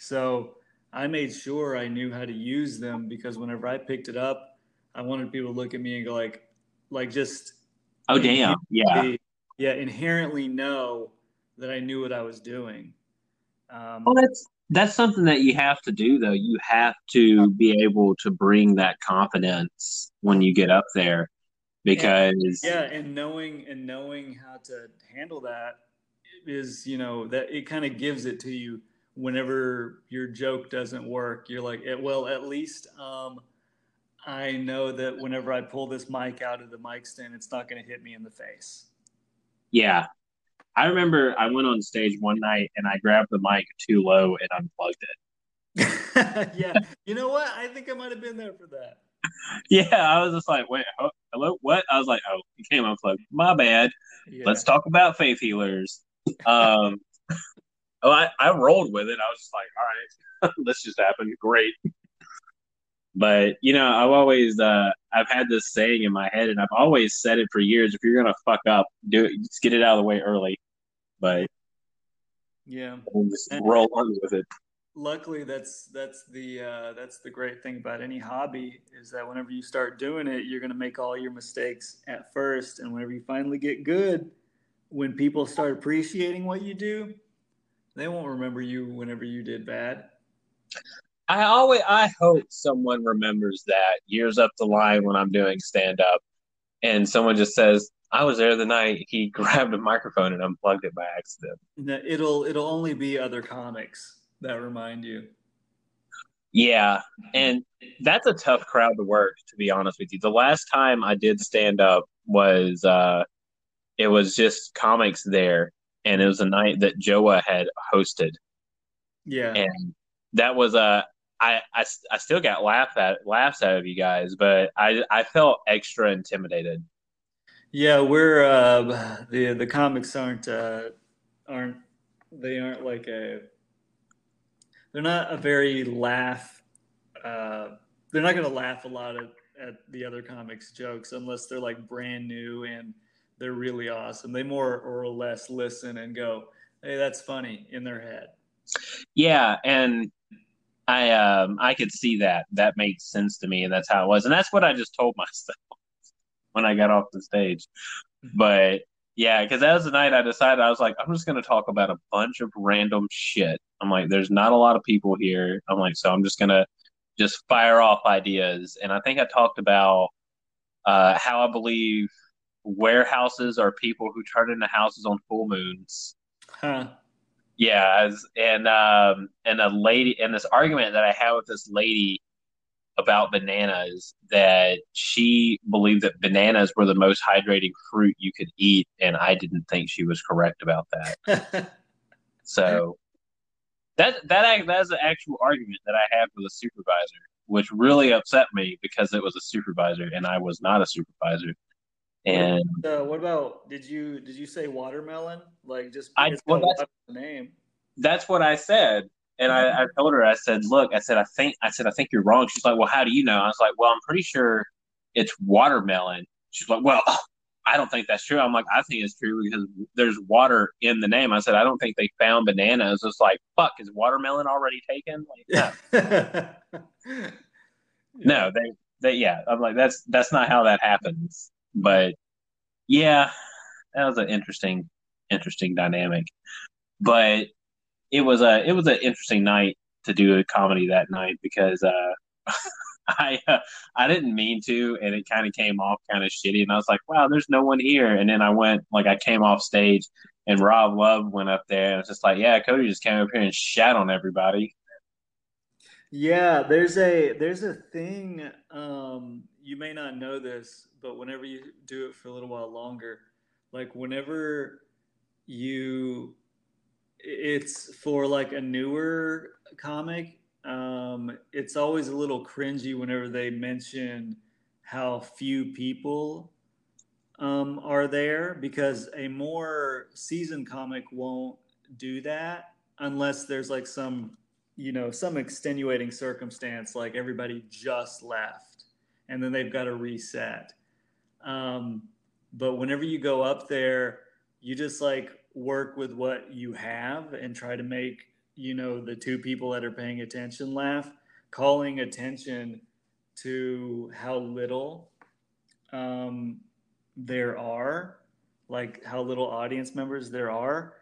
Speaker 3: So I made sure I knew how to use them because whenever I picked it up, I wanted people to look at me and go like, like just.
Speaker 2: Oh damn! Yeah.
Speaker 3: Yeah, inherently know that I knew what I was doing.
Speaker 2: Um, well, that's that's something that you have to do though. You have to be able to bring that confidence when you get up there, because
Speaker 3: and, yeah, and knowing and knowing how to handle that is you know that it kind of gives it to you whenever your joke doesn't work. You're like, well, at least. Um, I know that whenever I pull this mic out of the mic stand, it's not going to hit me in the face.
Speaker 2: Yeah. I remember I went on stage one night and I grabbed the mic too low and unplugged
Speaker 3: it. [laughs] yeah. You know what? I think I might have been there for that. [laughs]
Speaker 2: yeah. I was just like, wait, hello? What? I was like, oh, you came unplugged. My bad. Yeah. Let's talk about faith healers. Um, oh, I, I rolled with it. I was just like, all right, [laughs] this just happened. Great. But you know, I've always uh, I've had this saying in my head, and I've always said it for years: if you're gonna fuck up, do it. Just get it out of the way early. But
Speaker 3: yeah,
Speaker 2: just roll on with it.
Speaker 3: Luckily, that's that's the uh, that's the great thing about any hobby is that whenever you start doing it, you're gonna make all your mistakes at first, and whenever you finally get good, when people start appreciating what you do, they won't remember you whenever you did bad.
Speaker 2: I always I hope someone remembers that years up the line when I'm doing stand up and someone just says, I was there the night he [laughs] grabbed a microphone and unplugged it by accident.
Speaker 3: It'll it'll only be other comics that remind you.
Speaker 2: Yeah, and that's a tough crowd to work, to be honest with you. The last time I did stand up was uh it was just comics there and it was a night that Joa had hosted.
Speaker 3: Yeah.
Speaker 2: And that was a I, I, I still got laugh at laughs out of you guys, but I I felt extra intimidated.
Speaker 3: Yeah, we're uh, the the comics aren't uh, aren't they aren't like a they're not a very laugh. Uh, they're not going to laugh a lot at, at the other comics jokes unless they're like brand new and they're really awesome. They more or less listen and go, "Hey, that's funny" in their head.
Speaker 2: Yeah, and I um I could see that. That makes sense to me, and that's how it was. And that's what I just told [laughs] myself when I got off the stage. Mm-hmm. But yeah, because that was the night I decided I was like, I'm just gonna talk about a bunch of random shit. I'm like, there's not a lot of people here. I'm like, so I'm just gonna just fire off ideas. And I think I talked about uh, how I believe warehouses are people who turn into houses on full moons.
Speaker 3: Huh.
Speaker 2: Yeah, as, and um, and a lady and this argument that I had with this lady about bananas that she believed that bananas were the most hydrating fruit you could eat, and I didn't think she was correct about that. [laughs] So that that that's an actual argument that I had with a supervisor, which really upset me because it was a supervisor and I was not a supervisor. And
Speaker 3: uh, what about did you did you say watermelon? Like just
Speaker 2: I well, that's,
Speaker 3: the name.
Speaker 2: That's what I said. And I, I told her, I said, look, I said, I think I said, I think you're wrong. She's like, Well, how do you know? I was like, Well, I'm pretty sure it's watermelon. She's like, Well, [laughs] I don't think that's true. I'm like, I think it's true because there's water in the name. I said, I don't think they found bananas. It's like, fuck, is watermelon already taken? Like, no. [laughs] no, they, they, yeah. I'm like, that's that's not how that happens. But yeah, that was an interesting, interesting dynamic. But it was a, it was an interesting night to do a comedy that night because uh, [laughs] I uh, I didn't mean to, and it kind of came off kind of shitty. And I was like, "Wow, there's no one here." And then I went like I came off stage, and Rob Love went up there, and it's just like, "Yeah, Cody just came up here and shat on everybody."
Speaker 3: Yeah, there's a there's a thing. Um, you may not know this, but whenever you do it for a little while longer, like whenever you, it's for like a newer comic um, it's always a little cringy whenever they mention how few people um, are there because a more seasoned comic won't do that unless there's like some you know some extenuating circumstance like everybody just left and then they've got to reset. Um, but whenever you go up there you just like work with what you have and try to make you know the two people that are paying attention laugh calling attention to how little um, there are like how little audience members there are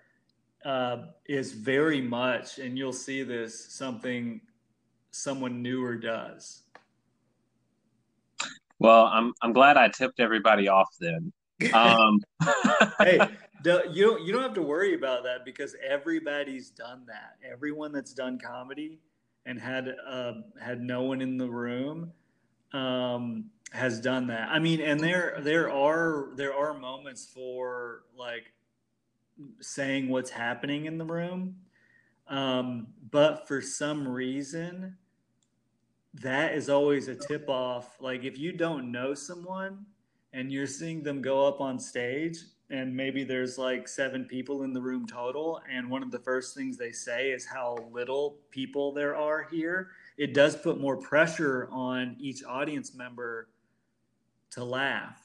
Speaker 3: uh, is very much and you'll see this something someone newer does
Speaker 2: well i'm i'm glad i tipped everybody off then [laughs] um
Speaker 3: hey [laughs] you don't you don't have to worry about that because everybody's done that. Everyone that's done comedy and had uh, had no one in the room um, has done that. I mean, and there there are there are moments for like saying what's happening in the room, um, but for some reason, that is always a tip off. Like if you don't know someone and you're seeing them go up on stage and maybe there's like seven people in the room total and one of the first things they say is how little people there are here it does put more pressure on each audience member to laugh.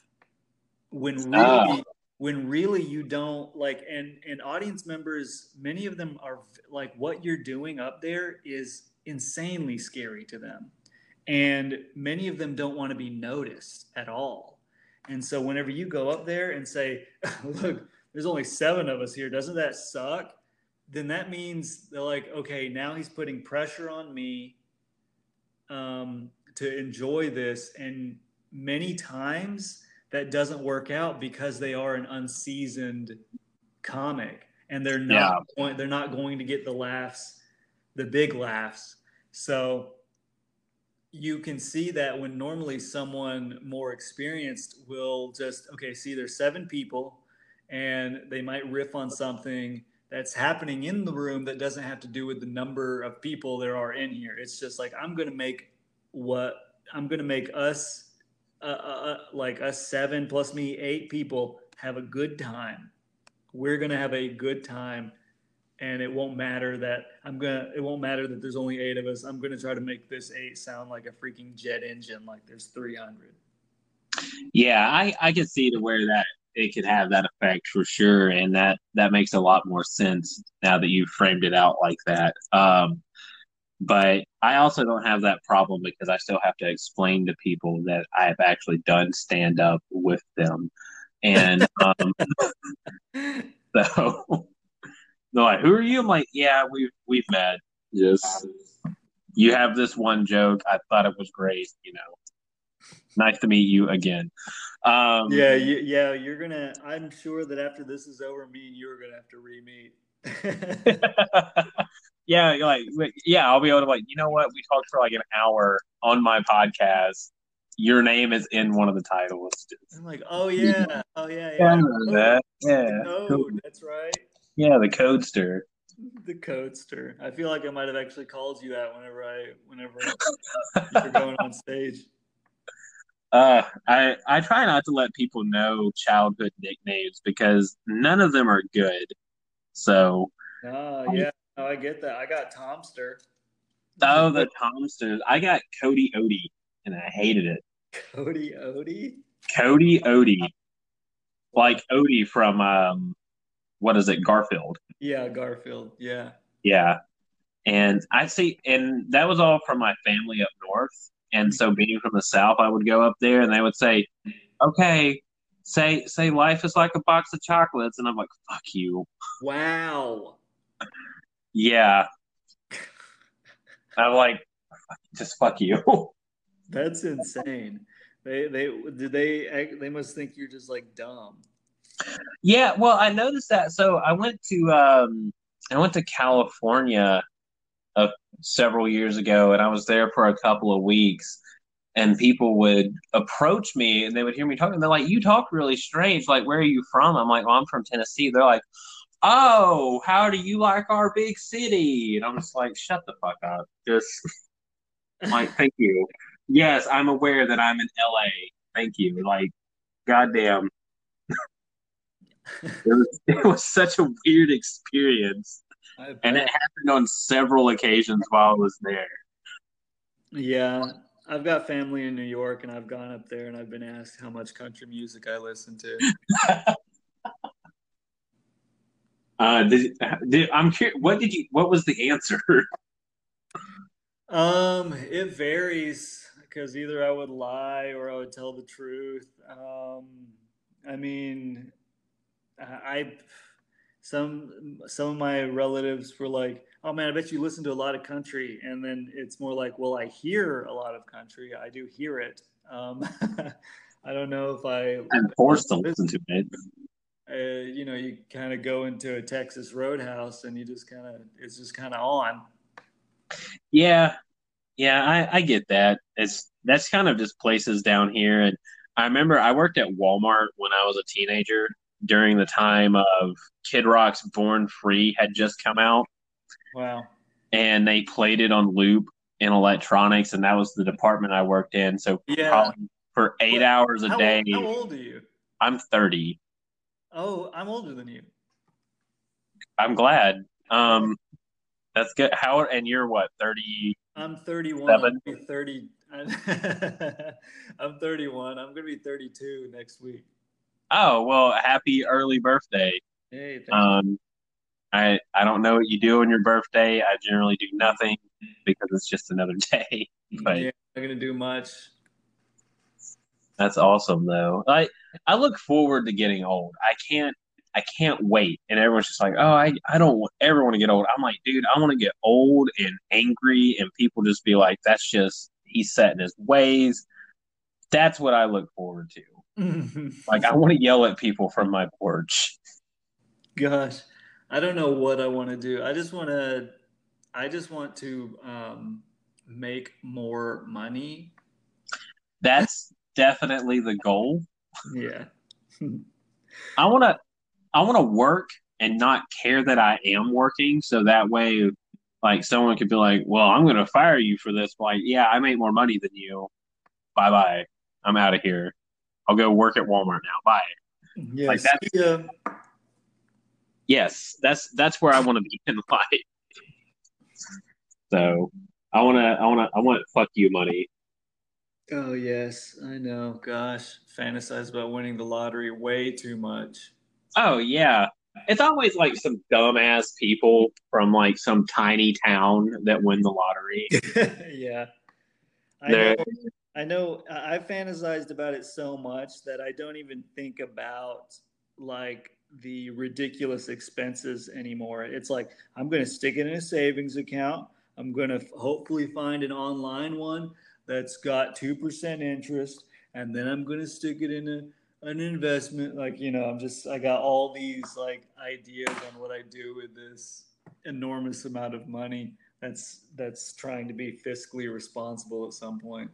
Speaker 3: When ah. really when really you don't like and and audience members many of them are like what you're doing up there is insanely scary to them and many of them don't want to be noticed at all and so whenever you go up there and say, [laughs] look, there's only seven of us here, doesn't that suck? Then that means they're like, okay, now he's putting pressure on me um, to enjoy this. And many times that doesn't work out because they are an unseasoned comic and they're not yeah. going, they're not going to get the laughs, the big laughs. So you can see that when normally someone more experienced will just okay see there's seven people and they might riff on something that's happening in the room that doesn't have to do with the number of people there are in here. It's just like i'm going to make what i'm going to make us uh, uh, uh, like us seven plus me eight people have a good time. We're going to have a good time and it won't matter that I'm gonna it won't matter that there's only eight of us. I'm gonna try to make this eight sound like a freaking jet engine, like there's 300.
Speaker 2: Yeah, I I can see to where that it could have that effect for sure, and that that makes a lot more sense now that you've framed it out like that. Um, but I also don't have that problem because I still have to explain to people that I have actually done stand up with them, and um, [laughs] so they're like, "Who are you?" I'm like, "Yeah, we've we've met. Yes, you have this one joke. I thought it was great. You know, nice to meet you again." Um,
Speaker 3: yeah, you, yeah, you're gonna. I'm sure that after this is over, me and you are gonna have to re-meet. [laughs]
Speaker 2: yeah, like yeah, I'll be able to like, you know what? We talked for like an hour on my podcast. Your name is in one of the titles.
Speaker 3: I'm like, oh yeah, oh yeah, yeah.
Speaker 2: yeah. that. Yeah,
Speaker 3: cool. that's right.
Speaker 2: Yeah, the codester.
Speaker 3: the coaster. I feel like I might have actually called you that whenever I whenever [laughs] you're going on stage.
Speaker 2: Uh, I I try not to let people know childhood nicknames because none of them are good. So.
Speaker 3: Oh yeah, no, I get that. I got Tomster.
Speaker 2: Oh, the Tomsters. I got Cody Odie, and I hated it.
Speaker 3: Cody Odie.
Speaker 2: Cody Odie, like Odie from um, what is it, Garfield?
Speaker 3: Yeah, Garfield. Yeah.
Speaker 2: Yeah, and I see, and that was all from my family up north. And so, being from the south, I would go up there, and they would say, "Okay, say say life is like a box of chocolates," and I'm like, "Fuck you."
Speaker 3: Wow.
Speaker 2: Yeah. I'm like, just fuck you.
Speaker 3: That's insane. They they did they they must think you're just like dumb.
Speaker 2: Yeah, well, I noticed that. So I went to um I went to California uh, several years ago, and I was there for a couple of weeks. And people would approach me, and they would hear me talking. They're like, "You talk really strange. Like, where are you from?" I'm like, "Well, I'm from Tennessee." They're like, "Oh, how do you like our big city?" And I'm just like, "Shut the fuck up." Just [laughs] like, thank you. Yes, I'm aware that I'm in LA. Thank you. Like, goddamn. It, was, [laughs] it was such a weird experience. And it happened on several occasions while I was there.
Speaker 3: Yeah. I've got family in New York and I've gone up there and I've been asked how much country music I listen to. [laughs]
Speaker 2: uh, did, did, I'm curious, what did you, what was the answer? [laughs]
Speaker 3: Um, it varies because either I would lie or I would tell the truth. Um, I mean, I some some of my relatives were like, "Oh man, I bet you listen to a lot of country," and then it's more like, "Well, I hear a lot of country. I do hear it. Um, [laughs] I don't know if I
Speaker 2: I'm forced to listen to it."
Speaker 3: Uh, you know, you kind of go into a Texas Roadhouse and you just kind of it's just kind of on.
Speaker 2: Yeah, yeah, I, I get that. It's that's kind of just places down here, and I remember I worked at Walmart when I was a teenager during the time of Kid Rock's "Born Free" had just come out.
Speaker 3: Wow!
Speaker 2: And they played it on loop in electronics, and that was the department I worked in. So
Speaker 3: yeah.
Speaker 2: for eight what? hours a
Speaker 3: how,
Speaker 2: day.
Speaker 3: How old are you?
Speaker 2: I'm thirty.
Speaker 3: Oh, I'm older than you.
Speaker 2: I'm glad. Um, that's good. How and you're what? Thirty.
Speaker 3: I'm 31. I'm 30. [laughs] I'm 31. I'm gonna be 32 next week.
Speaker 2: Oh well, happy early birthday.
Speaker 3: Hey,
Speaker 2: um, I I don't know what you do on your birthday. I generally do nothing because it's just another [laughs] day. But
Speaker 3: yeah, I'm not gonna do much.
Speaker 2: That's awesome though. I I look forward to getting old. I can't I can't wait. And everyone's just like, oh, I, I don't ever want to get old. I'm like, dude, I want to get old and angry, and people just be like, that's just, he's set in his ways. That's what I look forward to. [laughs] like, I want to yell at people from my porch.
Speaker 3: Gosh, I don't know what I want to do. I just want to, I just want to um, make more money.
Speaker 2: That's definitely the goal.
Speaker 3: Yeah. [laughs]
Speaker 2: I want to I want to work and not care that I am working, so that way, like someone could be like, "Well, I'm going to fire you for this." Like, yeah, I make more money than you. Bye bye. I'm out of here. I'll go work at Walmart now. Bye.
Speaker 3: Yes. Like that's, yeah.
Speaker 2: Yes, that's that's where I want to be in [laughs] life. So I want to, I want to, I want fuck you money.
Speaker 3: Oh yes, I know. Gosh, fantasize about winning the lottery way too much.
Speaker 2: Oh yeah. It's always like some dumbass people from like some tiny town that win the lottery. [laughs]
Speaker 3: yeah. I know, I know I fantasized about it so much that I don't even think about like the ridiculous expenses anymore. It's like I'm going to stick it in a savings account. I'm going to hopefully find an online one that's got 2% interest and then I'm going to stick it in a an investment like you know i'm just i got all these like ideas on what i do with this enormous amount of money that's that's trying to be fiscally responsible at some point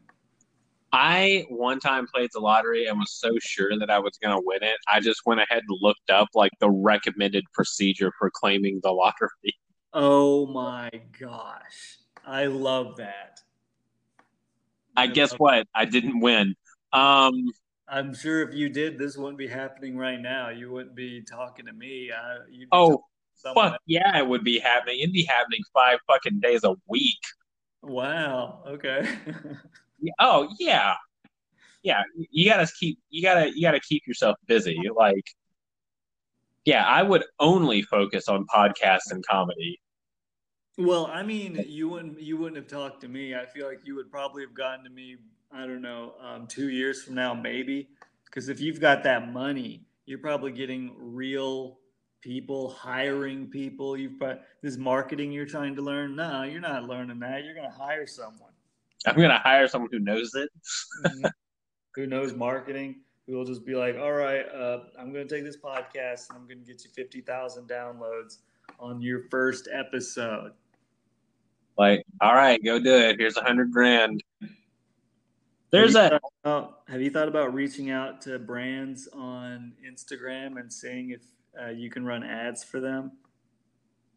Speaker 2: i one time played the lottery and was so sure that i was going to win it i just went ahead and looked up like the recommended procedure for claiming the [laughs] lottery
Speaker 3: Oh my gosh. I love that.
Speaker 2: I guess what? I didn't win. Um,
Speaker 3: I'm sure if you did, this wouldn't be happening right now. You wouldn't be talking to me. You'd be
Speaker 2: oh,
Speaker 3: talking to someone
Speaker 2: fuck yeah, it would be happening. It'd be happening five fucking days a week.
Speaker 3: Wow. Okay. [laughs]
Speaker 2: Oh yeah, yeah. You gotta keep. You gotta. You gotta keep yourself busy. Like, yeah, I would only focus on podcasts and comedy.
Speaker 3: well, I mean, you wouldn't you wouldn't have talked to me. I feel like you would probably have gotten to me. I don't know, um, two years from now, maybe. Because if you've got that money, you're probably getting real people, hiring people. You've got this marketing you're trying to learn. No, you're not learning that. You're going to hire someone.
Speaker 2: I'm gonna hire someone who knows it.
Speaker 3: who knows marketing, who will just be like, all right, uh, I'm going to take this podcast and I'm going to get you 50,000 downloads on your first episode.
Speaker 2: Like, all right, go do it. Here's a hundred grand. There's
Speaker 3: have
Speaker 2: a
Speaker 3: about- have you thought about reaching out to brands on Instagram and seeing if uh, you can run ads for them?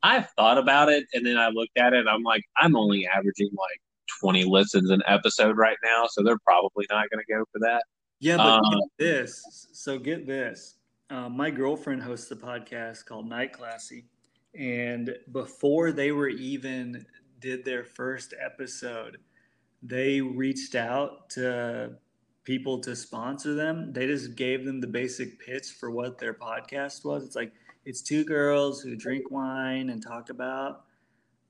Speaker 2: I've thought about it and then I looked at it and I'm like, I'm only averaging like 20 listens an episode right now, so they're probably not going to go for that.
Speaker 3: Yeah, but
Speaker 2: Uh,
Speaker 3: get this. So get this. Um, my girlfriend hosts a podcast called Night Classy, and before they were even did their first episode, they reached out to people to sponsor them. They just gave them the basic pitch for what their podcast was. It's like it's two girls who drink wine and talk about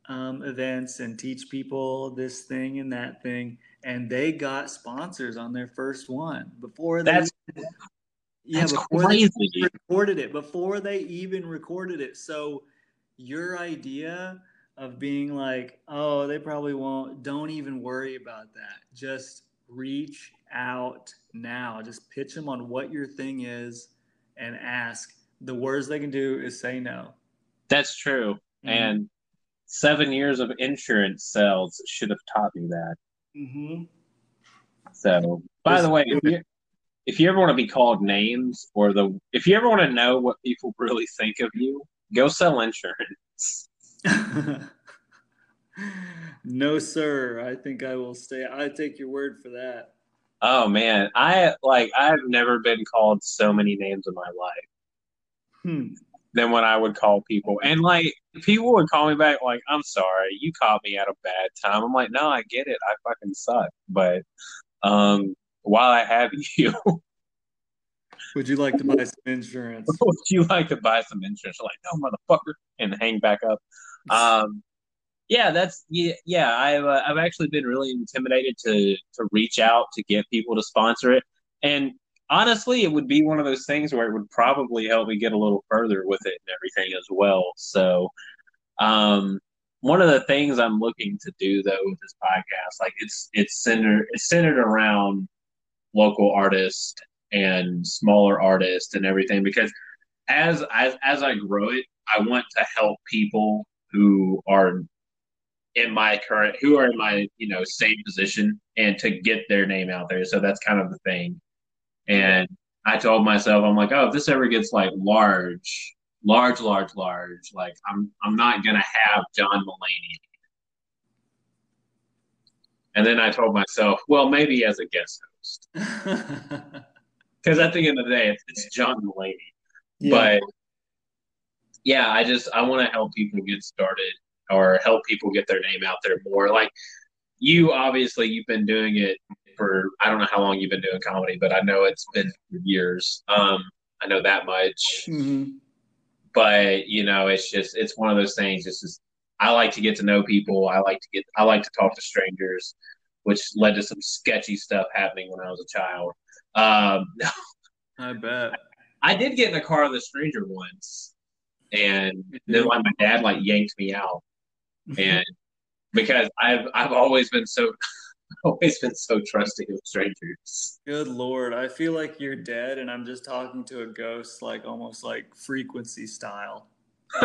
Speaker 3: um, events and teach people this thing and that thing. And they got sponsors on their first one before they
Speaker 2: That's
Speaker 3: yeah
Speaker 2: that's
Speaker 3: before they
Speaker 2: crazy.
Speaker 3: recorded it before they even recorded it. So your idea of being like, oh, they probably won't. Don't even worry about that. Just reach out now. Just pitch them on what your thing is and ask. The worst they can do is say no.
Speaker 2: That's true.
Speaker 3: Mm-hmm.
Speaker 2: And seven years of insurance sales should have taught me that.
Speaker 3: hmm
Speaker 2: So, by
Speaker 3: Just
Speaker 2: the way, if you, if you ever want to be called names or the if you ever want to know what people [laughs] really think of you, go sell insurance. [laughs]
Speaker 3: no, sir. I think I will stay. I take your word for that.
Speaker 2: Oh man, I like I've never been called so many names in my life
Speaker 3: Hmm.
Speaker 2: Than when I would call people. And like people would call me back like, "I'm sorry, you caught me at a bad time." I'm like, "No, I get it. I fucking suck." But um while I have [laughs] you,
Speaker 3: Would you like to buy some insurance? [laughs]
Speaker 2: would you like to buy some insurance? I'm like, no, motherfucker, and hang back up. Um, yeah, that's yeah, yeah. I've uh, I've actually been really intimidated to to reach out to get people to sponsor it, and honestly, it would be one of those things where it would probably help me get a little further with it and everything as well. So, um, one of the things I'm looking to do though with this podcast, like it's it's centered it's centered around local artists and smaller artists and everything because as as as I grow it, I want to help people who are in my current who are in my you know same position and to get their name out there. So that's kind of the thing. And I told myself, I'm like, oh, if this ever gets like large, large, large, large, like I'm I'm not gonna have John Mulaney. And then I told myself, well, maybe as a guest host, [laughs] because at the end of the day, it's, it's John Mulaney. But yeah, I just I want to help people get started or help people get their name out there more. Like you, obviously, you've been doing it for I don't know how long you've been doing comedy, but I know it's been years. Um, I know that much.
Speaker 3: Mhm.
Speaker 2: But you know, it's just it's one of those things. It's just I like to get to know people. I like to get I like to talk to strangers, which led to some sketchy stuff happening when I was a child. Um, [laughs]
Speaker 3: I bet.
Speaker 2: I did get in a car with a stranger once, and then like my dad like yanked me out, [laughs] and because I've I've always been so [laughs] always been so trusting of strangers.
Speaker 3: Good lord, I feel like you're dead, and I'm just talking to a ghost, like almost like frequency style. [laughs]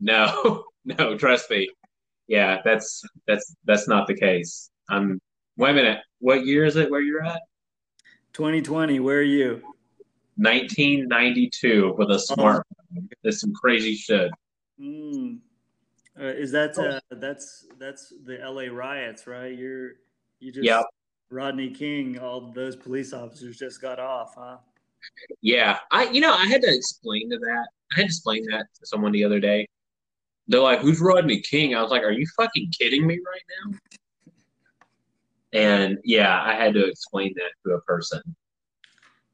Speaker 2: no, [laughs] no, trust me. Yeah, that's that's that's not the case. I'm. Wait a minute. What year is it? Where you're at?
Speaker 3: 2020, where are you?
Speaker 2: 1992 with a smartphone. There's some crazy shit.
Speaker 3: Mm. Uh, is that uh, that's that's the L.A. riots, right? You're you just
Speaker 2: Yep.
Speaker 3: Rodney King. All those police officers just got off, huh?
Speaker 2: Yeah, I you know I had to explain to that. I had to explain that to someone the other day. They're like, "Who's Rodney King?" I was like, "Are you fucking kidding me right now?" And yeah, I had to explain that to a person.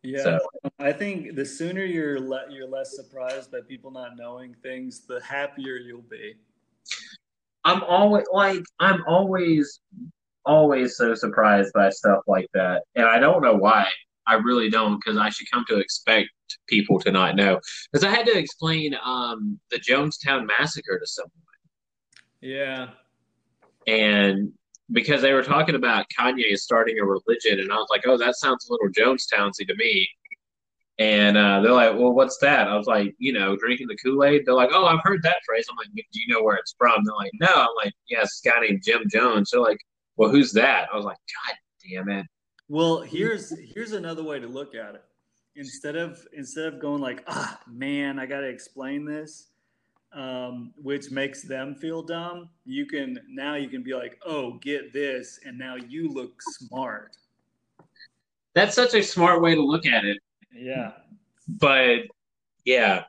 Speaker 3: Yeah,
Speaker 2: So
Speaker 3: I think the sooner you're le- you're less surprised by people not knowing things, the happier you'll be.
Speaker 2: I'm always like I'm always always so surprised by stuff like that, and I don't know why. I really don't because I should come to expect people to not know. Because I had to explain um, the Jonestown massacre to someone.
Speaker 3: Yeah,
Speaker 2: and because they were talking about Kanye starting a religion, and I was like, "Oh, that sounds a little Jonestownsy to me." And uh, they're like, "Well, what's that?" I was like, "You know, drinking the Kool Aid." They're like, "Oh, I've heard that phrase." I'm like, "Do you know where it's from?" They're like, "No." I'm like, "Yeah, it's a guy named Jim Jones." They're like, "Well, who's that?" I was like, "God damn it!"
Speaker 3: Well, here's here's another way to look at it. Instead of instead of going like, ah, man, I got to explain this, um, which makes them feel dumb. You can now you can be like, oh, get this, and now you look smart.
Speaker 2: That's such a smart way to look at it.
Speaker 3: Yeah,
Speaker 2: But yeah,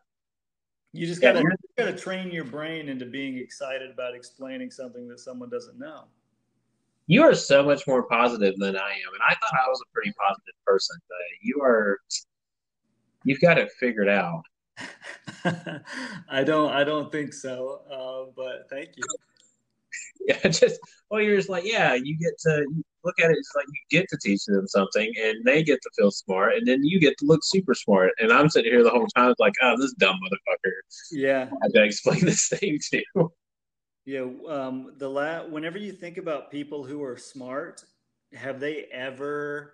Speaker 3: you just gotta
Speaker 2: you're-
Speaker 3: you gotta train your brain into being excited about explaining something that someone doesn't know.
Speaker 2: you are so much more positive than I am, and I thought I was a pretty positive person, but you are. You've got it figured out. [laughs] [laughs]
Speaker 3: I don't I don't think so, uh, but thank you. [laughs]
Speaker 2: Yeah, just well, you're just like, yeah, you get to you look at it. It's like you get to teach them something, and they get to feel smart, and then you get to look super smart. And I'm sitting here the whole time, like, oh, this dumb motherfucker.
Speaker 3: Yeah,
Speaker 2: I had to explain [laughs] this thing to.
Speaker 3: yeah. Um, the la- whenever you think about people who are smart, have they ever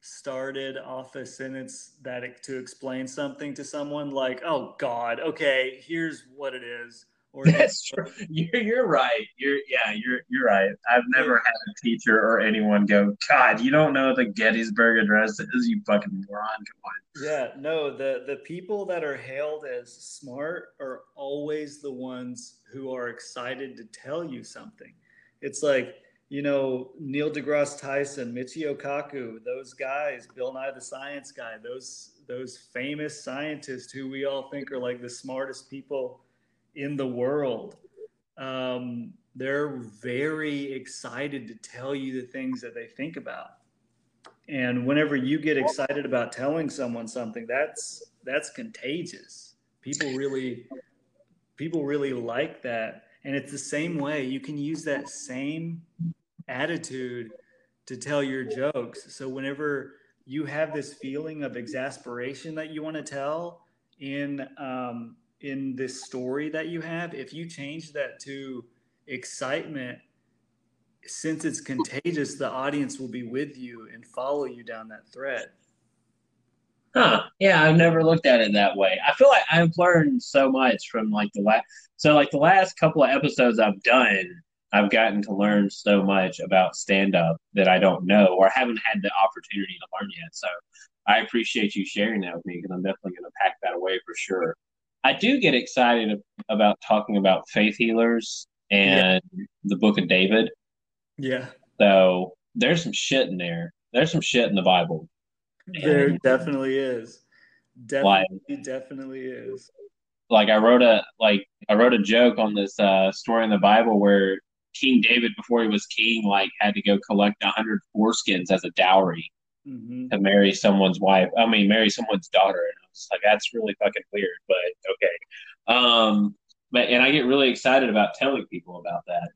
Speaker 3: started off a sentence that to explain something to someone like, "Oh God, okay, here's what it is," or
Speaker 2: That's true. [laughs] You're you're right. You're yeah. You're you're right. I've never had a teacher or anyone go, God, you don't know the Gettysburg Address is, you fucking moron. Come on.
Speaker 3: Yeah, no, the the people that are hailed as smart are always the ones who are excited to tell you something. It's like, you know, Neil deGrasse Tyson, Michio Kaku, those guys, Bill Nye the Science Guy, those those famous scientists who we all think are like the smartest people in the world. Um, they're very excited to tell you the things that they think about. And whenever you get excited about telling someone something that's that's contagious. People really people really like that. And it's the same way. You can use that same attitude to tell your jokes. So whenever you have this feeling of exasperation that you want to tell in um, in this story that you have if you change that to excitement since it's contagious, the audience will be with you and follow you down that thread.
Speaker 2: Huh. Yeah, I've never looked at it that way. I feel like I've learned so much from like the last so like the last couple of episodes I've done, I've gotten to learn so much about stand up that I don't know or haven't had the opportunity to learn yet. So I appreciate you sharing that with me because I'm definitely going to pack that away for sure. I do get excited about talking about faith healers and the book of David.
Speaker 3: Yeah,
Speaker 2: So there's some shit in there. There's some shit in the Bible.
Speaker 3: there
Speaker 2: And,
Speaker 3: definitely is. Definitely, definitely is.
Speaker 2: like I wrote a like I wrote a joke on this uh, story in the Bible where King David, before he was king, like had to go collect a hundred foreskins as a dowry
Speaker 3: hmm
Speaker 2: to marry someone's wife. I mean, marry someone's daughter. And Like, that's really fucking weird, but okay. Um, but and I get really excited about telling people about that.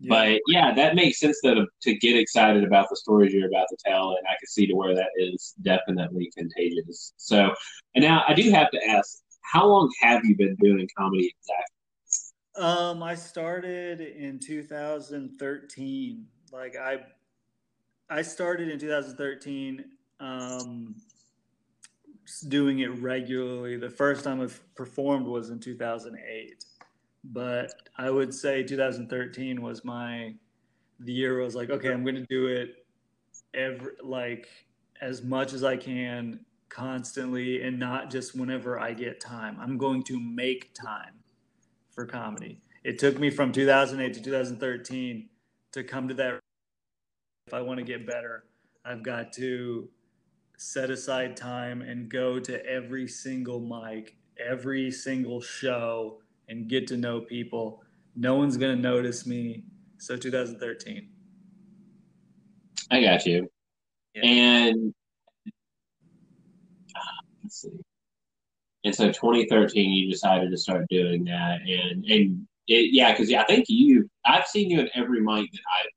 Speaker 3: Yeah.
Speaker 2: But yeah, that makes sense to to get excited about the stories you're about to tell, and I can see to where that is definitely contagious. So, and now I do have to ask, how long have you been doing comedy exactly?
Speaker 3: Um, I started in 2013. Like I, I started in 2013, um, doing it regularly. The first time I've performed was in 2008, but I would say 2013 was my the year I was like, okay, I'm going to do it every like as much as I can constantly and not just whenever I get time. I'm going to make time for comedy. It took me from 2008 to 2013 to come to that. If I want to get better, I've got to set aside time and go to every single mic, every single show, and get to know people. No one's going to notice me. So 2013.
Speaker 2: I got you. Yeah. And let's see. And so 2013, you decided to start doing that, and and it, yeah, because I think you, I've seen you at every mic that I've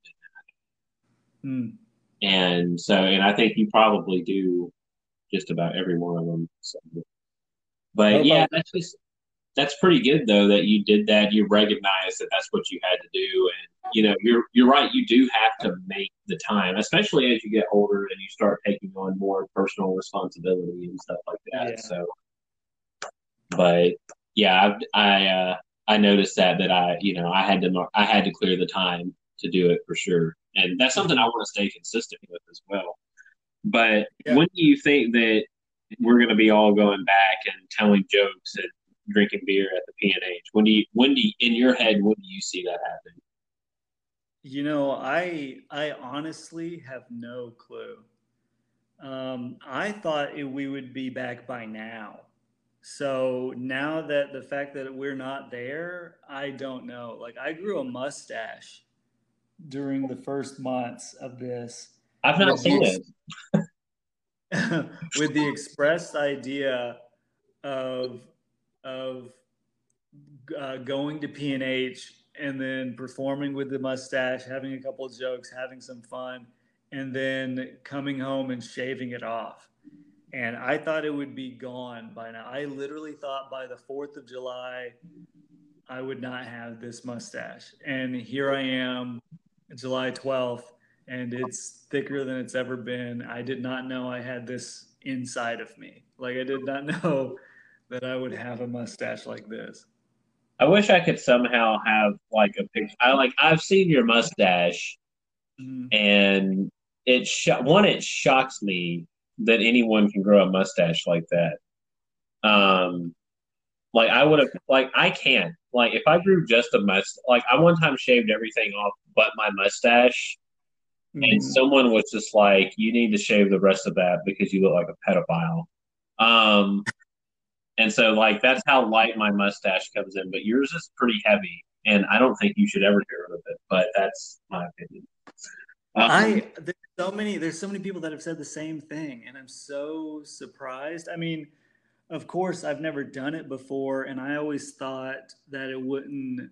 Speaker 2: been at. Hmm. And so, and I think you probably do just about every one of them. So. But yeah, that's just that's pretty good though that you did that. You recognize that that's what you had to do, and you know you're you're right. You do have to make the time, especially as you get older and you start taking on more personal responsibility and stuff like that. Yeah. So, but yeah, I I, uh, I noticed that that I you know I had to I had to clear the time to do it for sure, and that's something I want to stay consistent with as well. But yeah. when do you think that we're going to be all going back and telling jokes and drinking beer at the PNH? When do you, when do you, in your head, when do you see that happening?
Speaker 3: You know, I I honestly have no clue. Um, I thought it, we would be back by now. So now that the fact that we're not there, I don't know. Like I grew a mustache during the first months of this.
Speaker 2: I've not seen it. [laughs] [laughs]
Speaker 3: with the expressed idea of of uh, going to PNH and then performing with the mustache, having a couple of jokes, having some fun, and then coming home and shaving it off. And I thought it would be gone by now. I literally thought by the 4th of July, I would not have this mustache. And here I am, July 12th, and it's thicker than it's ever been. I did not know I had this inside of me. Like, I did not [laughs] know that I would have a mustache like this.
Speaker 2: I wish I could somehow have like a picture. I like I've seen your mustache, mm-hmm. and it sh- one it shocks me that anyone can grow a mustache like that. Um, like I would have like I can't like if I grew just a mustache. Like I one time shaved everything off but my mustache, mm-hmm. and someone was just like, "You need to shave the rest of that because you look like a pedophile." Um, and so, like, that's how light my mustache comes in. But yours is pretty heavy, and I don't think you should ever get rid of it. But that's my opinion.
Speaker 3: Um, I there's so many there's so many people that have said the same thing, and I'm so surprised. I mean, of course, I've never done it before, and I always thought that it wouldn't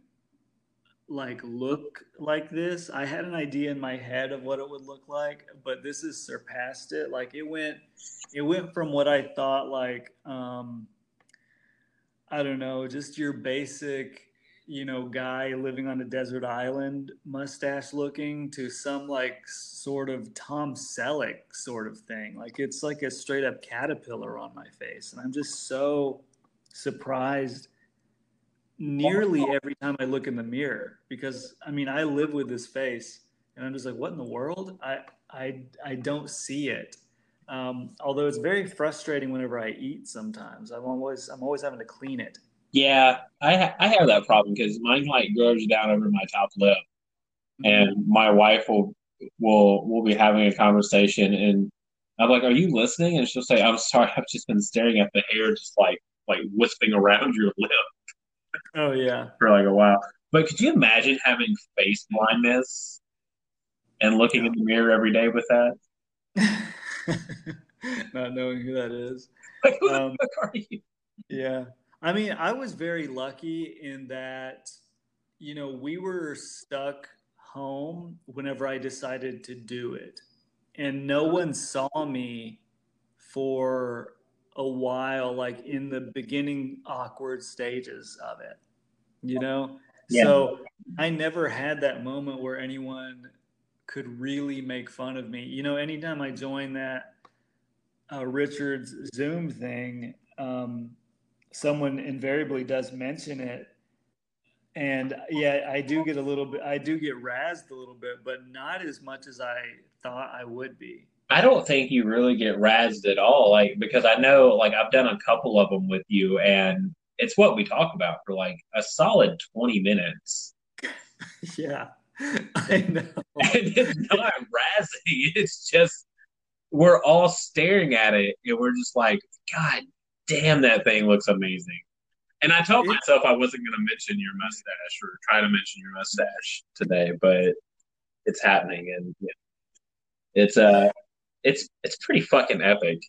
Speaker 3: like look like this. I had an idea in my head of what it would look like, but this has surpassed it. Like it went it went from what I thought like um I don't know, just your basic, you know, guy living on a desert island, mustache looking, to some like sort of Tom Selleck sort of thing. Like it's like a straight up caterpillar on my face. And I'm just so surprised nearly every time I look in the mirror because I mean, I live with this face and I'm just like, what in the world? I, I, I don't see it. Um, although it's very frustrating whenever I eat. Sometimes I'm always I'm always having to clean it.
Speaker 2: Yeah, I ha- I have that problem because mine like grows down over my top lip, mm-hmm. and my wife will will will be having a conversation, and I'm like, "Are you listening?" And she'll say, "I'm sorry, I've just been staring at the hair, just like like wisping around your lip."
Speaker 3: Oh yeah,
Speaker 2: for like a while. But could you imagine having face blindness and looking in the mirror every day with that? [laughs]
Speaker 3: not knowing who that is.
Speaker 2: Like, who um, the fuck are you?
Speaker 3: Yeah. I mean, I was very lucky in that, you know, we were stuck home whenever I decided to do it. And no one saw me for a while, like in the beginning awkward stages of it, you know? Yeah. So I never had that moment where anyone could really make fun of me. You know, anytime I joined that uh, Richard's Zoom thing, um, someone invariably does mention it. And yeah, I do get a little bit, I do get razzed a little bit, but not as much as I thought I would be.
Speaker 2: I don't think you really get razzed at all. Like, because I know, like, I've done a couple of them with you, and it's what we talk about for like a solid 20 minutes. [laughs]
Speaker 3: yeah, I know. [laughs]
Speaker 2: And it's not razzy. It's just we're all staring at it and we're just like, God damn, that thing looks amazing. And I told myself I wasn't going to mention your mustache or try to mention your mustache today, but it's happening, and yeah, it's uh, it's it's pretty fucking epic.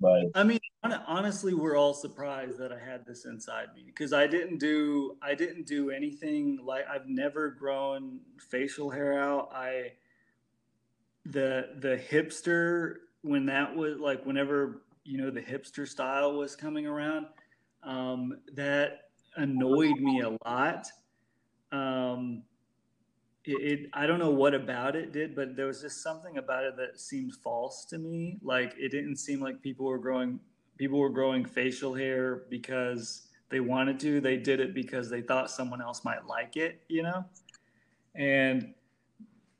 Speaker 2: But
Speaker 3: I mean, honestly, we're all surprised that I had this inside me because I didn't do I didn't do anything like I've never grown facial hair out. I the the hipster when that was like whenever you know the hipster style was coming around, um, that annoyed me a lot. Um, it, it, I don't know what about it did, but there was just something about it that seemed false to me. Like it didn't seem like people were growing people were growing facial hair because they wanted to. They did it because they thought someone else might like it, you know? And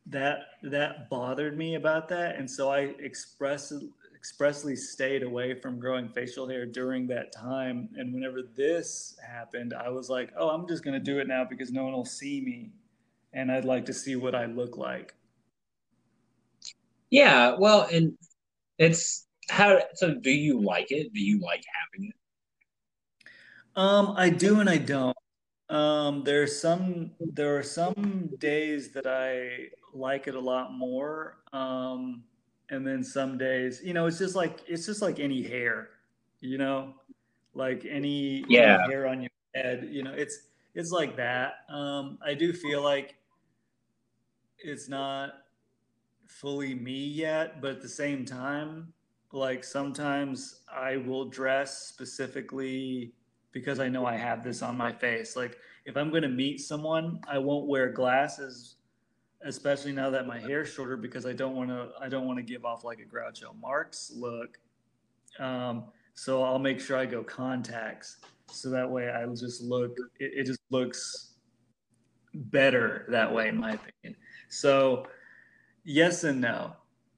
Speaker 3: that that bothered me about that. And so I expressed expressly stayed away from growing facial hair during that time. And whenever this happened, I was like, oh, I'm just gonna do it now because no one will see me and I'd like to see what I look like.
Speaker 2: Yeah, well, and it's how. So, do you like it? Do you like having it?
Speaker 3: Um, I do and I don't. Um, there's some there are some days that I like it a lot more. Um, and then some days, you know, it's just like it's just like any hair, you know, like any,
Speaker 2: yeah.
Speaker 3: any hair on your head, you know, it's it's like that. Um, I do feel like it's not fully me yet, but at the same time, like sometimes I will dress specifically because I know I have this on my face. Like if I'm going to meet someone, I won't wear glasses especially now that my hair's shorter because I don't want to I don't want to give off like a Groucho Marx look. Um, so I'll make sure I go contacts so that way I just look it, it just looks better that way in my opinion. So, yes and no.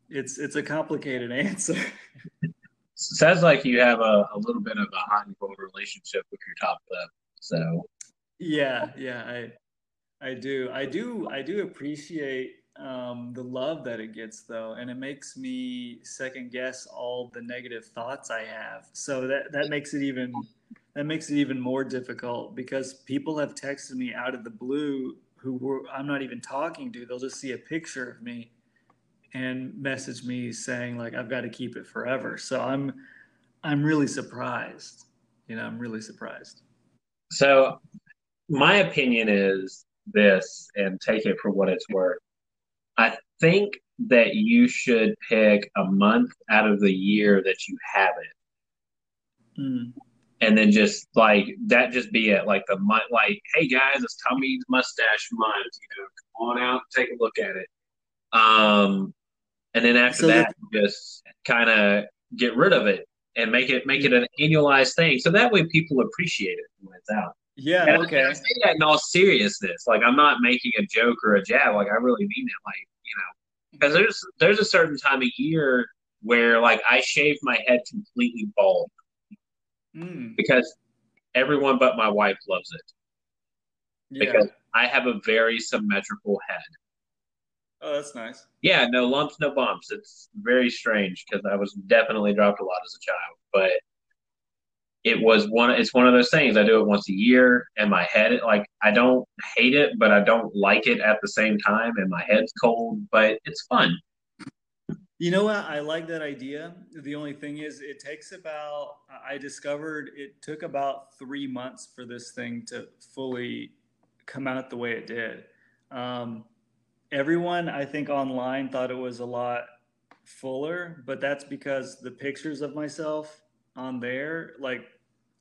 Speaker 3: It's it's a complicated [laughs] answer.
Speaker 2: Sounds like you have a, a little bit of a hot and cold relationship with your top lip. So,
Speaker 3: yeah, yeah, I I do, I do, I do appreciate um, the love that it gets though, and it makes me second guess all the negative thoughts I have. So that that makes it even that makes it even more difficult because people have texted me out of the blue who were, I'm not even talking to, they'll just see a picture of me and message me saying like I've got to keep it forever. So I'm I'm really surprised. You know, I'm really surprised.
Speaker 2: So my opinion is this and take it for what it's worth. I think that you should pick a month out of the year that you have it.
Speaker 3: Mm
Speaker 2: and then just like that just be it. Like the month, like hey guys it's tommy's mustache month you know come on out take a look at it. Um and then after so that the- just kind of get rid of it and make it make it an annualized thing. So that way people appreciate it when it's out
Speaker 3: yeah
Speaker 2: and
Speaker 3: okay
Speaker 2: I, I say that in all seriousness like i'm not making a joke or a jab like i really mean it like you know because there's there's a certain time of year where like i shave my head completely bald
Speaker 3: mm.
Speaker 2: because everyone but my wife loves it. Yeah. Because I have a very symmetrical head.
Speaker 3: Oh, that's nice.
Speaker 2: Yeah, no lumps, no bumps. It's very strange because I was definitely dropped a lot as a child, but it was one. It's one of those things. I do it once a year, and my head, like, I don't hate it, but I don't like it at the same time, and my head's cold, but it's fun.
Speaker 3: You know what? I like that idea. The only thing is, it takes about, I discovered it took about three months for this thing to fully come out the way it did. Um, everyone, I think, online thought it was a lot fuller, but that's because the pictures of myself on there, like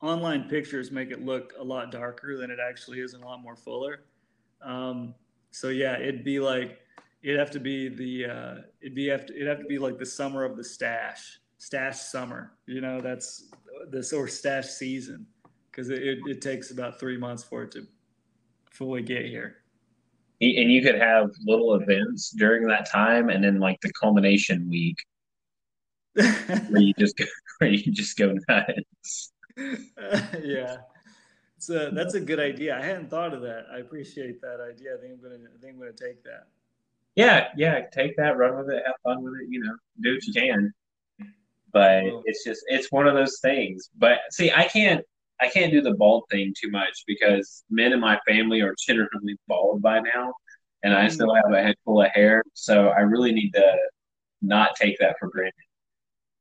Speaker 3: online pictures, make it look a lot darker than it actually is and a lot more fuller. Um, so, yeah, it'd be like, It'd have to be the uh, it'd be have to, it'd have to be like the summer of the stash, stash summer. You know, that's the or stash season because it, it, it takes about three months for it to fully get here.
Speaker 2: And you could have little events during that time, and then like the culmination week, [laughs] where you just where [laughs] you can just go nuts.
Speaker 3: Uh, [laughs] yeah, a, that's a good idea. I hadn't thought of that. I appreciate that idea. I think I'm gonna I think I'm gonna take that.
Speaker 2: Yeah, yeah, take that, run with it, have fun with it, you know, do what you can. But
Speaker 3: Well-
Speaker 2: it's just it's one of those things. But see, I can't I can't do the bald thing too much because men in my family are generally bald by now, and I still have a head full of hair. So I really need to not take that for granted.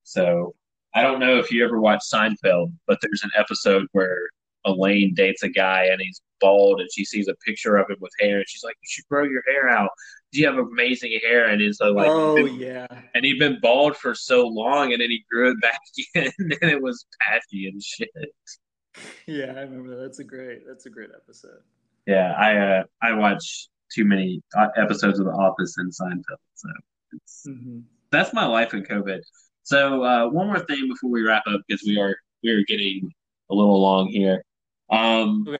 Speaker 2: So I don't know if you ever watched Seinfeld, but there's an episode where Elaine dates a guy and he's bald, and she sees a picture of him with hair, and she's like, "You should grow your hair out. Do you have amazing hair." And it's like,
Speaker 3: oh
Speaker 2: been-
Speaker 3: yeah.
Speaker 2: and he'd been bald for so long, and then he grew it back [laughs] in, and it was patchy and shit.
Speaker 3: Yeah, I remember that. That's a great that's a great episode.
Speaker 2: Yeah, I uh, I watch too many uh, episodes of The Office and Seinfeld, so it's,
Speaker 3: hmm
Speaker 2: that's my life in COVID. So uh, one more thing before we wrap up, because we are we are getting a little long here. Um,
Speaker 3: Okay.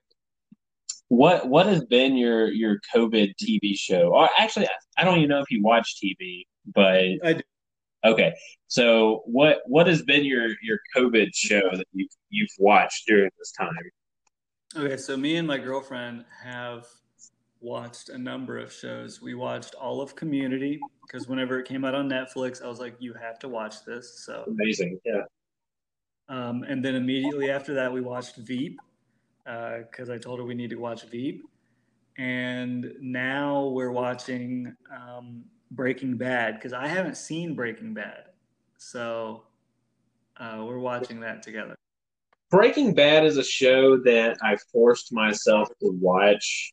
Speaker 2: what what has been your your COVID TV show? Or actually, I don't even know if you watch TV, but
Speaker 3: I do.
Speaker 2: okay. So what what has been your your COVID show that you've you've watched during this time?
Speaker 3: Okay, so me and my girlfriend have watched a number of shows. We watched all of Community because whenever it came out on Netflix, I was like, "You have to watch this." So,
Speaker 2: Amazing, yeah.
Speaker 3: um, and then immediately after that, we watched Veep because I told her we need to watch Veep, and now we're watching um, Breaking Bad because I haven't seen Breaking Bad, so uh, we're watching that together.
Speaker 2: Breaking Bad is a show that I forced myself to watch.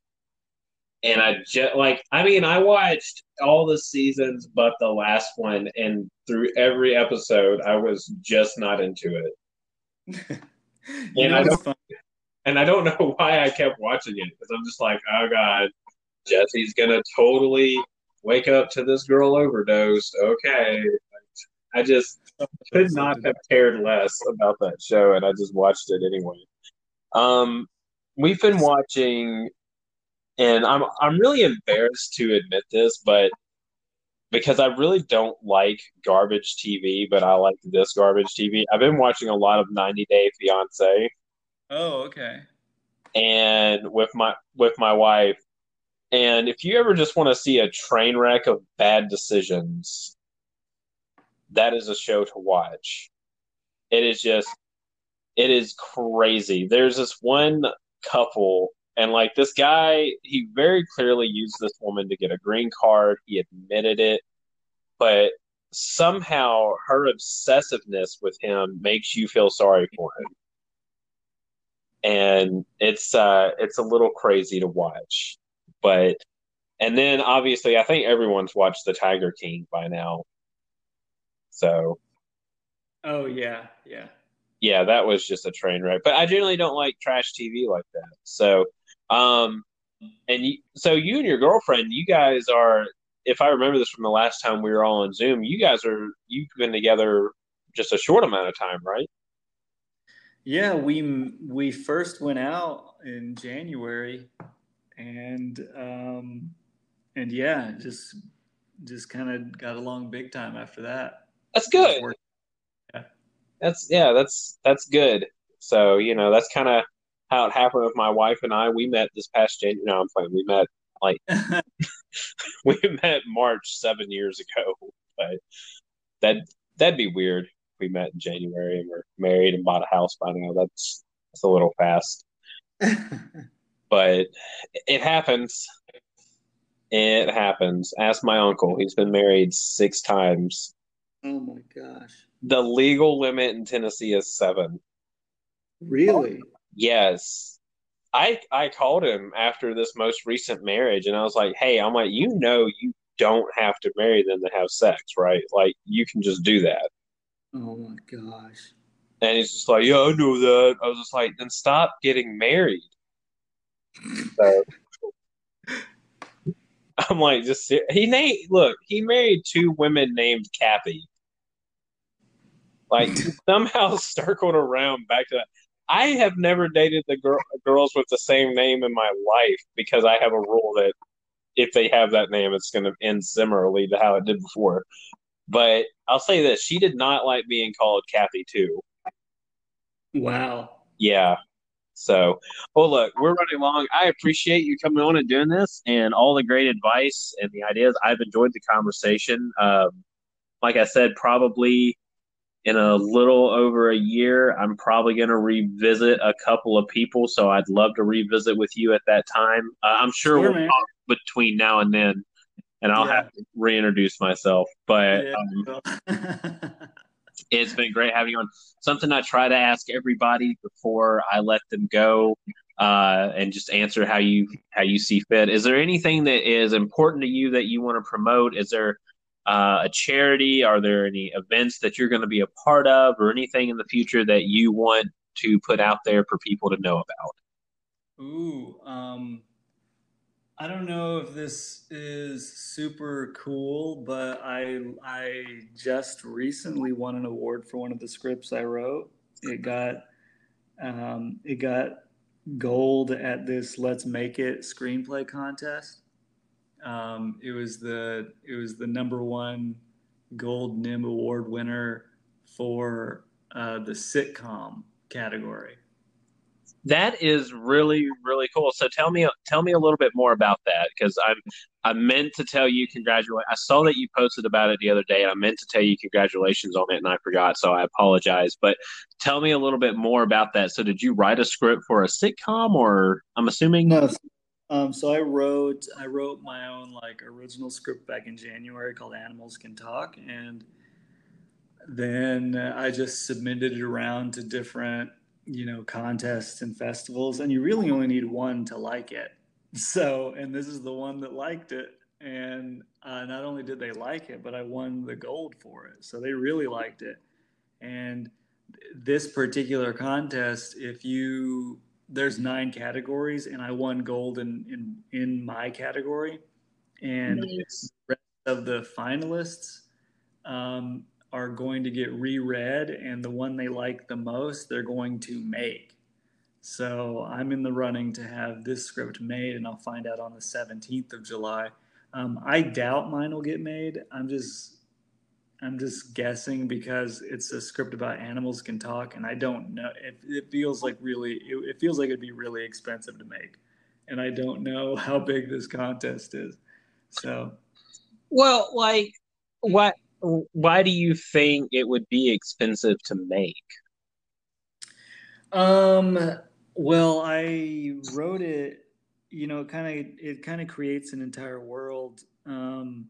Speaker 2: And I just like, I mean, I watched all the seasons but the last one, and through every episode, I was just not into it. [laughs] And I don't-
Speaker 3: fun?
Speaker 2: And I don't know [laughs] why I kept watching it because I'm just like, oh God, Jesse's gonna totally wake up to this girl overdosed Okay. I just could not have cared less about that show, and I just watched it anyway. Um, we've been watching, and I'm I'm really embarrassed to admit this, but because I really don't like garbage TV, but I like this garbage TV. I've been watching a lot of 90 Day Fiance,
Speaker 3: Oh, okay.
Speaker 2: and with my with my wife. And if you ever just want to see a train wreck of bad decisions, that is a show to watch. It is just, it is crazy. There's this one couple, and like this guy, he very clearly used this woman to get a green card. He admitted it, but somehow her obsessiveness with him makes you feel sorry for him. And it's uh it's a little crazy to watch. But and then obviously I think everyone's watched The Tiger King by now. So
Speaker 3: Oh yeah, yeah.
Speaker 2: yeah, that was just a train wreck. But I generally don't like trash TV like that. So, um, and you, so you and your girlfriend, you guys are, if I remember this from the last time we were all on Zoom, you guys are, you've been together just a short amount of time, right?
Speaker 3: Yeah, we we first went out in January, and um, and yeah, just just kind of got along big time after that.
Speaker 2: That's good.
Speaker 3: Worked-
Speaker 2: That's yeah, that's that's good. So you know, that's kind of how it happened with my wife and I. We met this past January. No, I'm playing. We met like [laughs] [laughs] we met March seven years ago, but that that'd be weird. if We met in January and we're married and bought a house by now. That's that's a little fast, [laughs] but it happens. It happens. Ask my uncle. He's been married six times.
Speaker 3: oh my gosh,
Speaker 2: The legal limit in Tennessee is seven.
Speaker 3: really?
Speaker 2: Yes. I I called him after this most recent marriage and I was like, "Hey, I'm like, you know you don't have to marry them to have sex, right? Like you can just do that."
Speaker 3: Oh my gosh.
Speaker 2: And he's just like, "Yeah, I know that." I was just like, "Then stop getting married." So [laughs] I'm like, just he named look, he married two women named Kathy. Like [laughs] somehow [laughs] circled around back to that. I have never dated the girl girls with the same name in my life because I have a rule that if they have that name, it's going to end similarly to how it did before. But I'll say this: she did not like being called Kathy too.
Speaker 3: Wow.
Speaker 2: Yeah, So, well, look, we're running long. I appreciate you coming on and doing this, and all the great advice and the ideas. I've enjoyed the conversation. Um, like I said, probably in a little over a year, I'm probably going to revisit a couple of people. So I'd love to revisit with you at that time. Uh, I'm sure, sure, we'll talk between now and then, and I'll yeah. have to reintroduce myself. But yeah. um, [laughs] it's been great having you on. Something I try to ask everybody before I let them go, uh, and just answer how you how you see fit. Is there anything that is important to you that you want to promote? Is there uh, a charity? Are there any events that you're going to be a part of, or anything in the future that you want to put out there for people to know about?
Speaker 3: Ooh, um, I don't know if this is super cool, but I I just recently won an award for one of the scripts I wrote. It got um, it got gold at this Let's Make It screenplay contest. Um, it was the it was the number one Gold NIM Award winner for uh, the sitcom category.
Speaker 2: That is really really cool. So tell me tell me a little bit more about that because I'm I meant to tell you congratulations. I saw that you posted about it the other day. I meant to tell you congratulations on it and I forgot, so I apologize. But tell me a little bit more about that. So did you write a script for a sitcom or I'm assuming
Speaker 3: No. Um, so I wrote I wrote my own like original script back in January called Animals Can Talk and then I just submitted it around to different you know contests and festivals and you really only need one to like it. [laughs] So and this is the one that liked it and uh, not only did they like it but i won the gold for it. So they really liked it. And this particular contest if you there's nine categories and i won gold in in, in my category and nice. the rest of the finalists um, are going to get reread, and the one they like the most, they're going to make. So I'm in the running to have this script made, and I'll find out on the 17th of July. Um, I doubt mine will get made. I'm just, I'm just guessing because it's a script about animals can talk, and I don't know. It, it feels like really, it, it feels like it'd be really expensive to make, and I don't know [laughs] how big this contest is. So,
Speaker 2: well, like what why do you think it would be expensive to make?
Speaker 3: Um, well, I wrote it. You know, kind of it kind of creates an entire world um,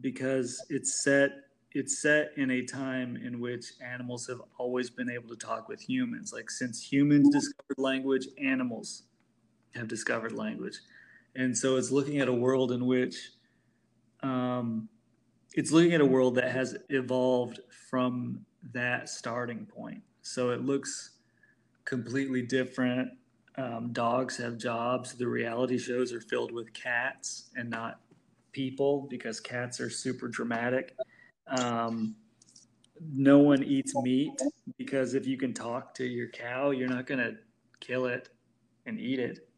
Speaker 3: because it's set it's set in a time in which animals have always been able to talk with humans. Like since humans discovered language, animals have discovered language, and so it's looking at a world in which um, it's looking at a world that has evolved from that starting point. So it looks completely different. Um, dogs have jobs. The reality shows are filled with cats and not people because cats are super dramatic. Um, no one eats meat because if you can talk to your cow, you're not going to kill it and eat it.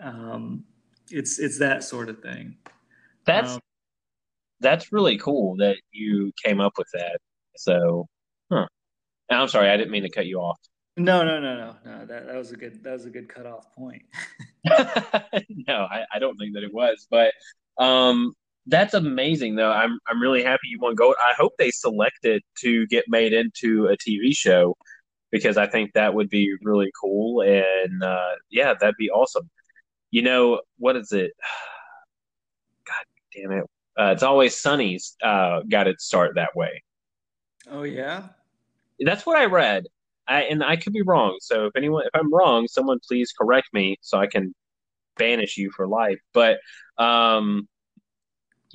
Speaker 3: Um, it's it's that sort of thing.
Speaker 2: That's um, that's really cool that you came up with that. So, huh. And I'm sorry, I didn't mean to cut you off.
Speaker 3: No, no, no, no, no. That that was a good that was a good cutoff point. [laughs]
Speaker 2: no, I, I don't think that it was, but um, that's amazing though. I'm I'm really happy you won gold. I hope they select it to get made into a TV show because I think that would be really cool. And uh, yeah, that'd be awesome. You know what is it? [sighs] God damn it! Uh, it's always Sunny's uh, got its start that way.
Speaker 3: Oh yeah,
Speaker 2: that's what I read. I, and I could be wrong. So if anyone, if I'm wrong, someone please correct me so I can banish you for life. But um,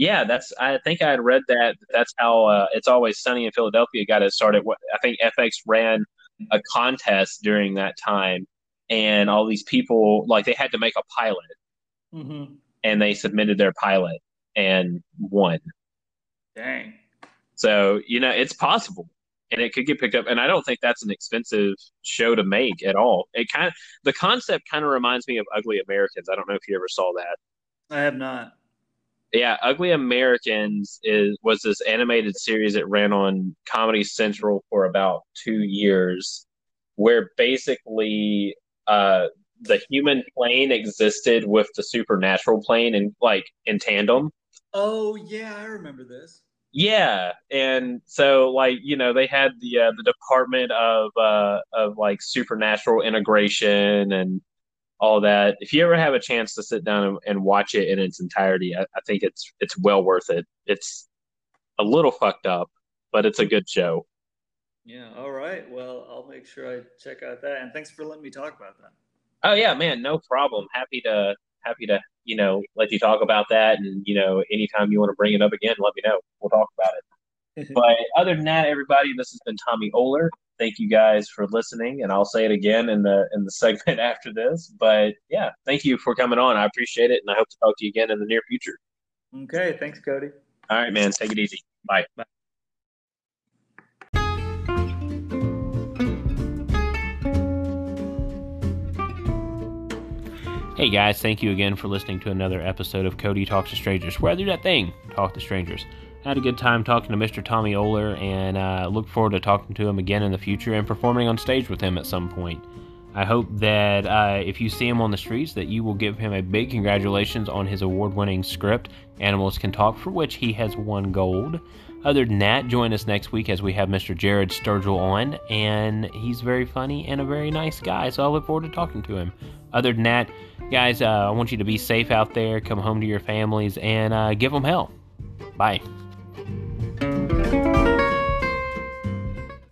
Speaker 2: yeah, that's. I think I had read that. That's how uh, it's always sunny in Philadelphia got it started. I think FX ran a contest during that time, and all these people like they had to make a pilot, mm-hmm. and they submitted their pilot, and won.
Speaker 3: Dang.
Speaker 2: So, you know, it's possible and it could get picked up. And I don't think that's an expensive show to make at all. It kind of, the concept kind of reminds me of Ugly Americans. I don't know if you ever saw that.
Speaker 3: I have not.
Speaker 2: Yeah, Ugly Americans is was this animated series that ran on Comedy Central for about two years, where basically uh, the human plane existed with the supernatural plane and like in tandem.
Speaker 3: Oh yeah, I remember this.
Speaker 2: Yeah, and so like you know they had the uh, the department of uh, of like supernatural integration and all that. If you ever have a chance to sit down and, and watch it in its entirety, I, I, think it's it's well worth it. It's a little fucked up, but it's a good show.
Speaker 3: Yeah. All right. Well, I'll make sure I check out that. And thanks for letting me talk about that.
Speaker 2: Oh yeah, man, no problem. Happy to happy to you know let you talk about that, and you know anytime you want to bring it up again, let me know. We'll talk about it. [laughs] but other than that, everybody, this has been Tommy Oler. Thank you guys for listening, and I'll say it again in the in the [laughs] segment after this. But yeah, thank you for coming on. I appreciate it, and I hope to talk to you again in the near future.
Speaker 3: Okay, thanks, Cody.
Speaker 2: All right, man. Take it easy. Bye. Bye.
Speaker 1: Hey guys, thank you again for listening to another episode of Cody Talks to Strangers, where I do that thing, talk to strangers. Had a good time talking to Mr. Tommy Oler and uh, look forward to talking to him again in the future and performing on stage with him at some point. I hope that uh, if you see him on the streets, that you will give him a big congratulations on his award-winning script, Animals Can Talk, for which he has won gold. Other than that, join us next week as we have Mr. Jared Sturgill on, and he's very funny and a very nice guy, so I look forward to talking to him. Other than that, guys, uh, I want you to be safe out there, come home to your families, and uh, give them hell. Bye. Thank you.